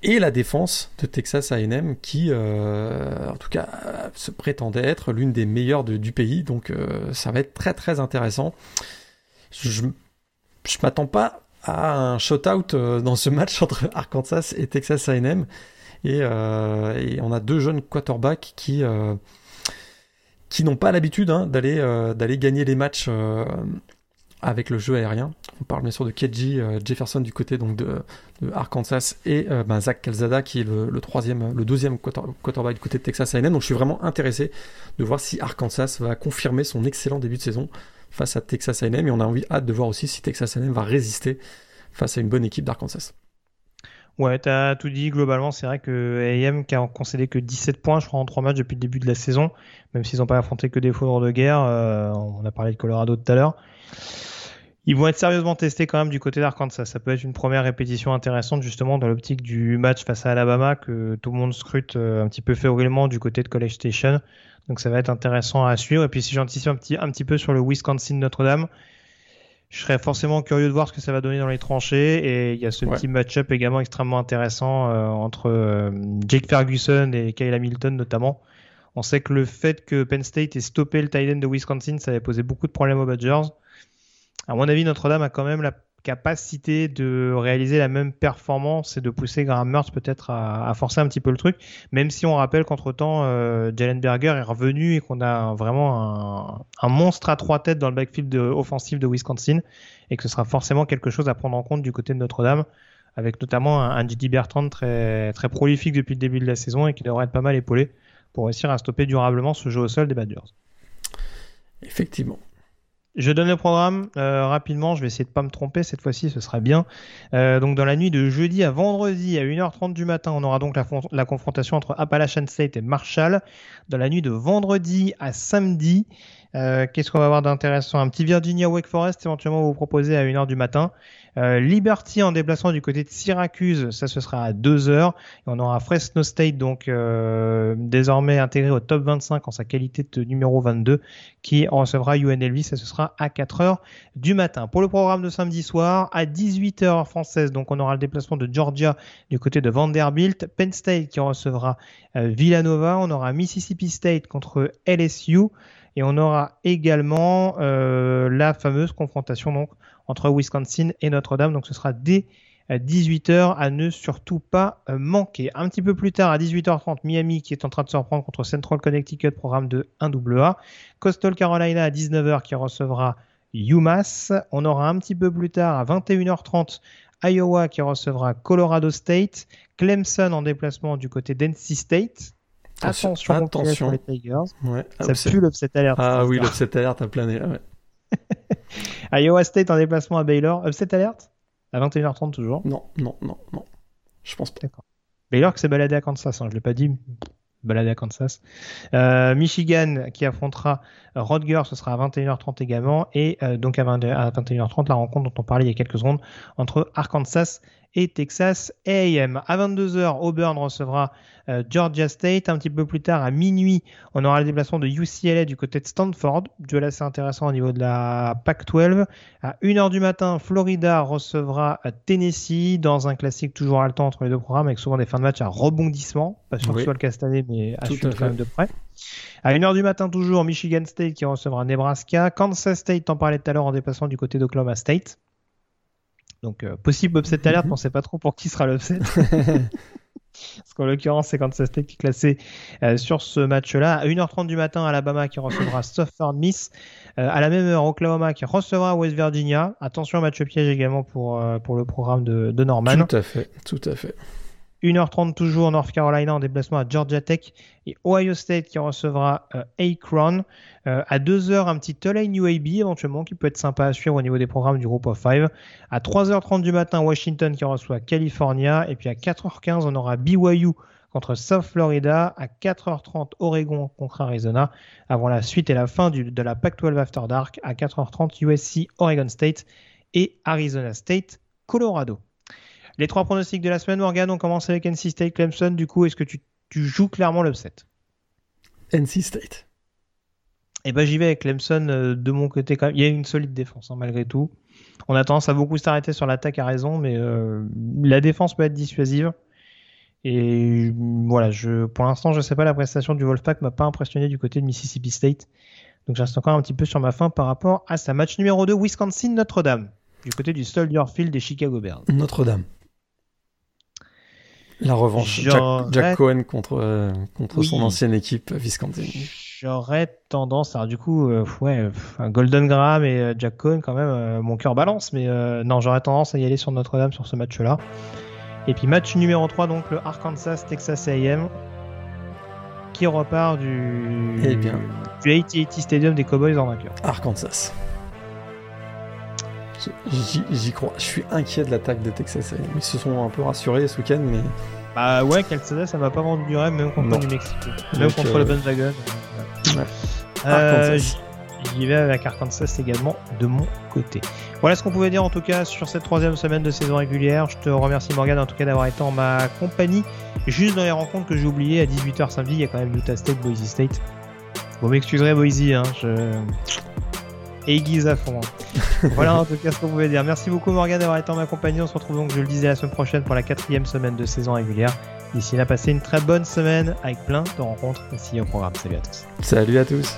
et la défense de Texas A&M qui, euh, en tout cas, se prétendait être l'une des meilleures du pays. Donc, euh, ça va être très très intéressant. Je, je m'attends pas à un shutout euh, dans ce match entre Arkansas et Texas A&M. Et, et, on a deux jeunes quarterbacks qui qui n'ont pas l'habitude hein, d'aller d'aller gagner les matchs avec le jeu aérien. On parle bien sûr de Keji euh, Jefferson du côté donc de, Arkansas et euh, ben, Zach Calzada qui est le deuxième quarterback du côté de Texas A&M. Donc je suis vraiment intéressé de voir si Arkansas va confirmer son excellent début de saison face à Texas A&M et on a envie hâte de voir aussi si Texas A&M va résister face à une bonne équipe d'Arkansas. Ouais, tu as tout dit. Globalement, c'est vrai que AM qui a concédé que 17 points, je crois, en 3 matchs depuis le début de la saison, même s'ils n'ont pas affronté que des foudres de guerre. Euh, on a parlé de Colorado tout à l'heure. Ils vont être sérieusement testés quand même du côté d'Arkansas. Ça peut être une première répétition intéressante justement dans l'optique du match face à Alabama que tout le monde scrute euh, un petit peu fébrilement du côté de College Station. Donc ça va être intéressant à suivre. Et puis si j'anticipe un petit, un petit peu sur le Wisconsin Notre-Dame, je serais forcément curieux de voir ce que ça va donner dans les tranchées. Et il y a ce petit match-up également extrêmement intéressant euh, entre euh, Jake Ferguson et Kyle Hamilton notamment. On sait que le fait que Penn State ait stoppé le tight end de Wisconsin, ça avait posé beaucoup de problèmes aux Badgers. À mon avis, Notre-Dame a quand même la capacité de réaliser la même performance et de pousser Graham Mertz peut-être à, forcer un petit peu le truc, même si on rappelle qu'entre-temps, euh, Jalen Berger est revenu et qu'on a vraiment un, monstre à trois têtes dans le backfield offensif de Wisconsin et que ce sera forcément quelque chose à prendre en compte du côté de Notre-Dame avec notamment un, un J.D. Bertrand très, très prolifique depuis le début de la saison et qui devrait être pas mal épaulé pour réussir à stopper durablement ce jeu au sol des Badgers. Effectivement. Je donne le programme euh, rapidement, je vais essayer de pas me tromper cette fois-ci, ce sera bien. Euh, donc dans la nuit de jeudi à vendredi à 1h30 du matin, on aura donc la, confrontation entre Appalachian State et Marshall. Dans la nuit de vendredi à samedi, euh, qu'est-ce qu'on va avoir d'intéressant? Un petit Virginia Wake Forest éventuellement vous proposer à 1h du matin. Euh, Liberty en déplacement du côté de Syracuse, ça ce sera à 2h. Et on aura Fresno State donc euh, désormais intégré au top 25 en sa qualité de numéro 22 qui recevra UNLV, ça ce sera à 4h du matin. Pour le programme de samedi soir, à 18h française, donc on aura le déplacement de Georgia du côté de Vanderbilt, Penn State qui recevra Villanova, on aura Mississippi State contre LSU. Et on aura également euh, la fameuse confrontation donc entre Wisconsin et Notre-Dame. Donc ce sera dès 18h euh, à ne surtout pas euh, manquer. Un petit peu plus tard, à 18h30, Miami qui est en train de se reprendre contre Central Connecticut, programme de 1AA. Coastal Carolina à 19h qui recevra UMass. On aura un petit peu plus tard, à 21h30, Iowa qui recevra Colorado State. Clemson en déplacement du côté d'NC State. Attention, attention. les Tigers. Ouais. Ça pue l'upset alert. Ah oui, l'upset alert a plané là, ouais. Iowa State en déplacement à Baylor. Upset alert? À 21h30 toujours Non, non, non, non. Je pense pas. D'accord. Baylor qui s'est baladé à Kansas, hein, je l'ai pas dit. Baladé à Kansas. Euh, Michigan qui affrontera Rodger, ce sera à 21h30 également. Et euh, donc à, 21h30, la rencontre dont on parlait il y a quelques secondes entre Arkansas et Texas AM. À 22h, Auburn recevra euh, Georgia State. Un petit peu plus tard, à minuit, on aura le déplacement de UCLA du côté de Stanford. Duel assez intéressant au niveau de la PAC-12. À 1h du matin, Florida recevra euh, Tennessee dans un classique toujours haletant entre les deux programmes avec souvent des fins de match à rebondissement. Pas sûr que ce soit le cas cette année, mais à suivre quand même de près. À 1h du matin, toujours, Michigan State qui recevra Nebraska. Kansas State, t'en parlais tout à l'heure en déplacement du côté d'Oklahoma State. Donc, euh, possible upset alert, on ne sait pas trop pour qui sera l'upset. Parce qu'en l'occurrence, c'est Kansas State qui est classé euh, sur ce match-là. À 1h30 du matin, Alabama qui recevra Southern Miss. Euh, à la même heure, Oklahoma qui recevra West Virginia. Attention, match piège également pour, pour le programme de, de Norman. Tout à fait, tout à fait. 1h30 toujours North Carolina en déplacement à Georgia Tech et Ohio State qui recevra euh, Akron. Euh, à 2h, un petit Tulane UAB éventuellement qui peut être sympa à suivre au niveau des programmes du groupe of 5. À 3h30 du matin, Washington qui reçoit California. Et puis à 4h15, on aura BYU contre South Florida. À 4h30, Oregon contre Arizona. Avant la suite et la fin de la Pac-12 After Dark. À 4h30, USC, Oregon State et Arizona State, Colorado. Les trois pronostics de la semaine, Morgan, on commence avec NC State Clemson. Du coup, est-ce que tu, joues clairement l'upset NC State. Eh ben, j'y vais avec Clemson euh, de mon côté quand même. Il y a une solide défense, hein, malgré tout. On a tendance à beaucoup s'arrêter sur l'attaque à raison, mais euh, la défense peut être dissuasive. Et voilà, je, pour l'instant, je ne sais pas, la prestation du Wolfpack m'a pas impressionné du côté de Mississippi State. Donc, je reste encore un petit peu sur ma fin par rapport à sa match numéro 2, Wisconsin-Notre-Dame, du côté du Soldier Field des Chicago Bears. Notre-Dame. La revanche, Jack, Cohen contre, euh, contre son ancienne équipe Wisconsin. J'aurais tendance, alors du coup, euh, ouais, un Golden Graham et euh, Jack Cohen quand même, mon cœur balance, mais non, j'aurais tendance à y aller sur Notre-Dame sur ce match-là. Et puis match numéro 3, donc le Arkansas Texas A&M qui repart du, eh bien, du AT&T Stadium des Cowboys en vainqueur. Arkansas. J'y crois. Je suis inquiet de l'attaque de Texas. Ils se sont un peu rassurés ce week-end, mais. Bah ouais, Calzada, ça m'a pas vendu du rêve, même contre New Mexico. Même contre euh, le Bandwagon. Ouais. Euh, J'y vais avec Arkansas également de mon côté. Voilà ce qu'on pouvait dire en tout cas sur cette troisième semaine de saison régulière. Je te remercie Morgan en tout cas d'avoir été en ma compagnie. Juste dans les rencontres que j'ai oubliées, à 18h samedi, il y a quand même Utah State, Boise State. Vous m'excuserez Boise, hein, je aiguise à fond. Hein. voilà en tout cas ce qu'on pouvait dire. Merci beaucoup Morgan d'avoir été en ma compagnie. On se retrouve donc, je le disais, la semaine prochaine pour la quatrième semaine de saison régulière. D'ici là, passez une très bonne semaine avec plein de rencontres ici au programme. Salut à tous. Salut à tous.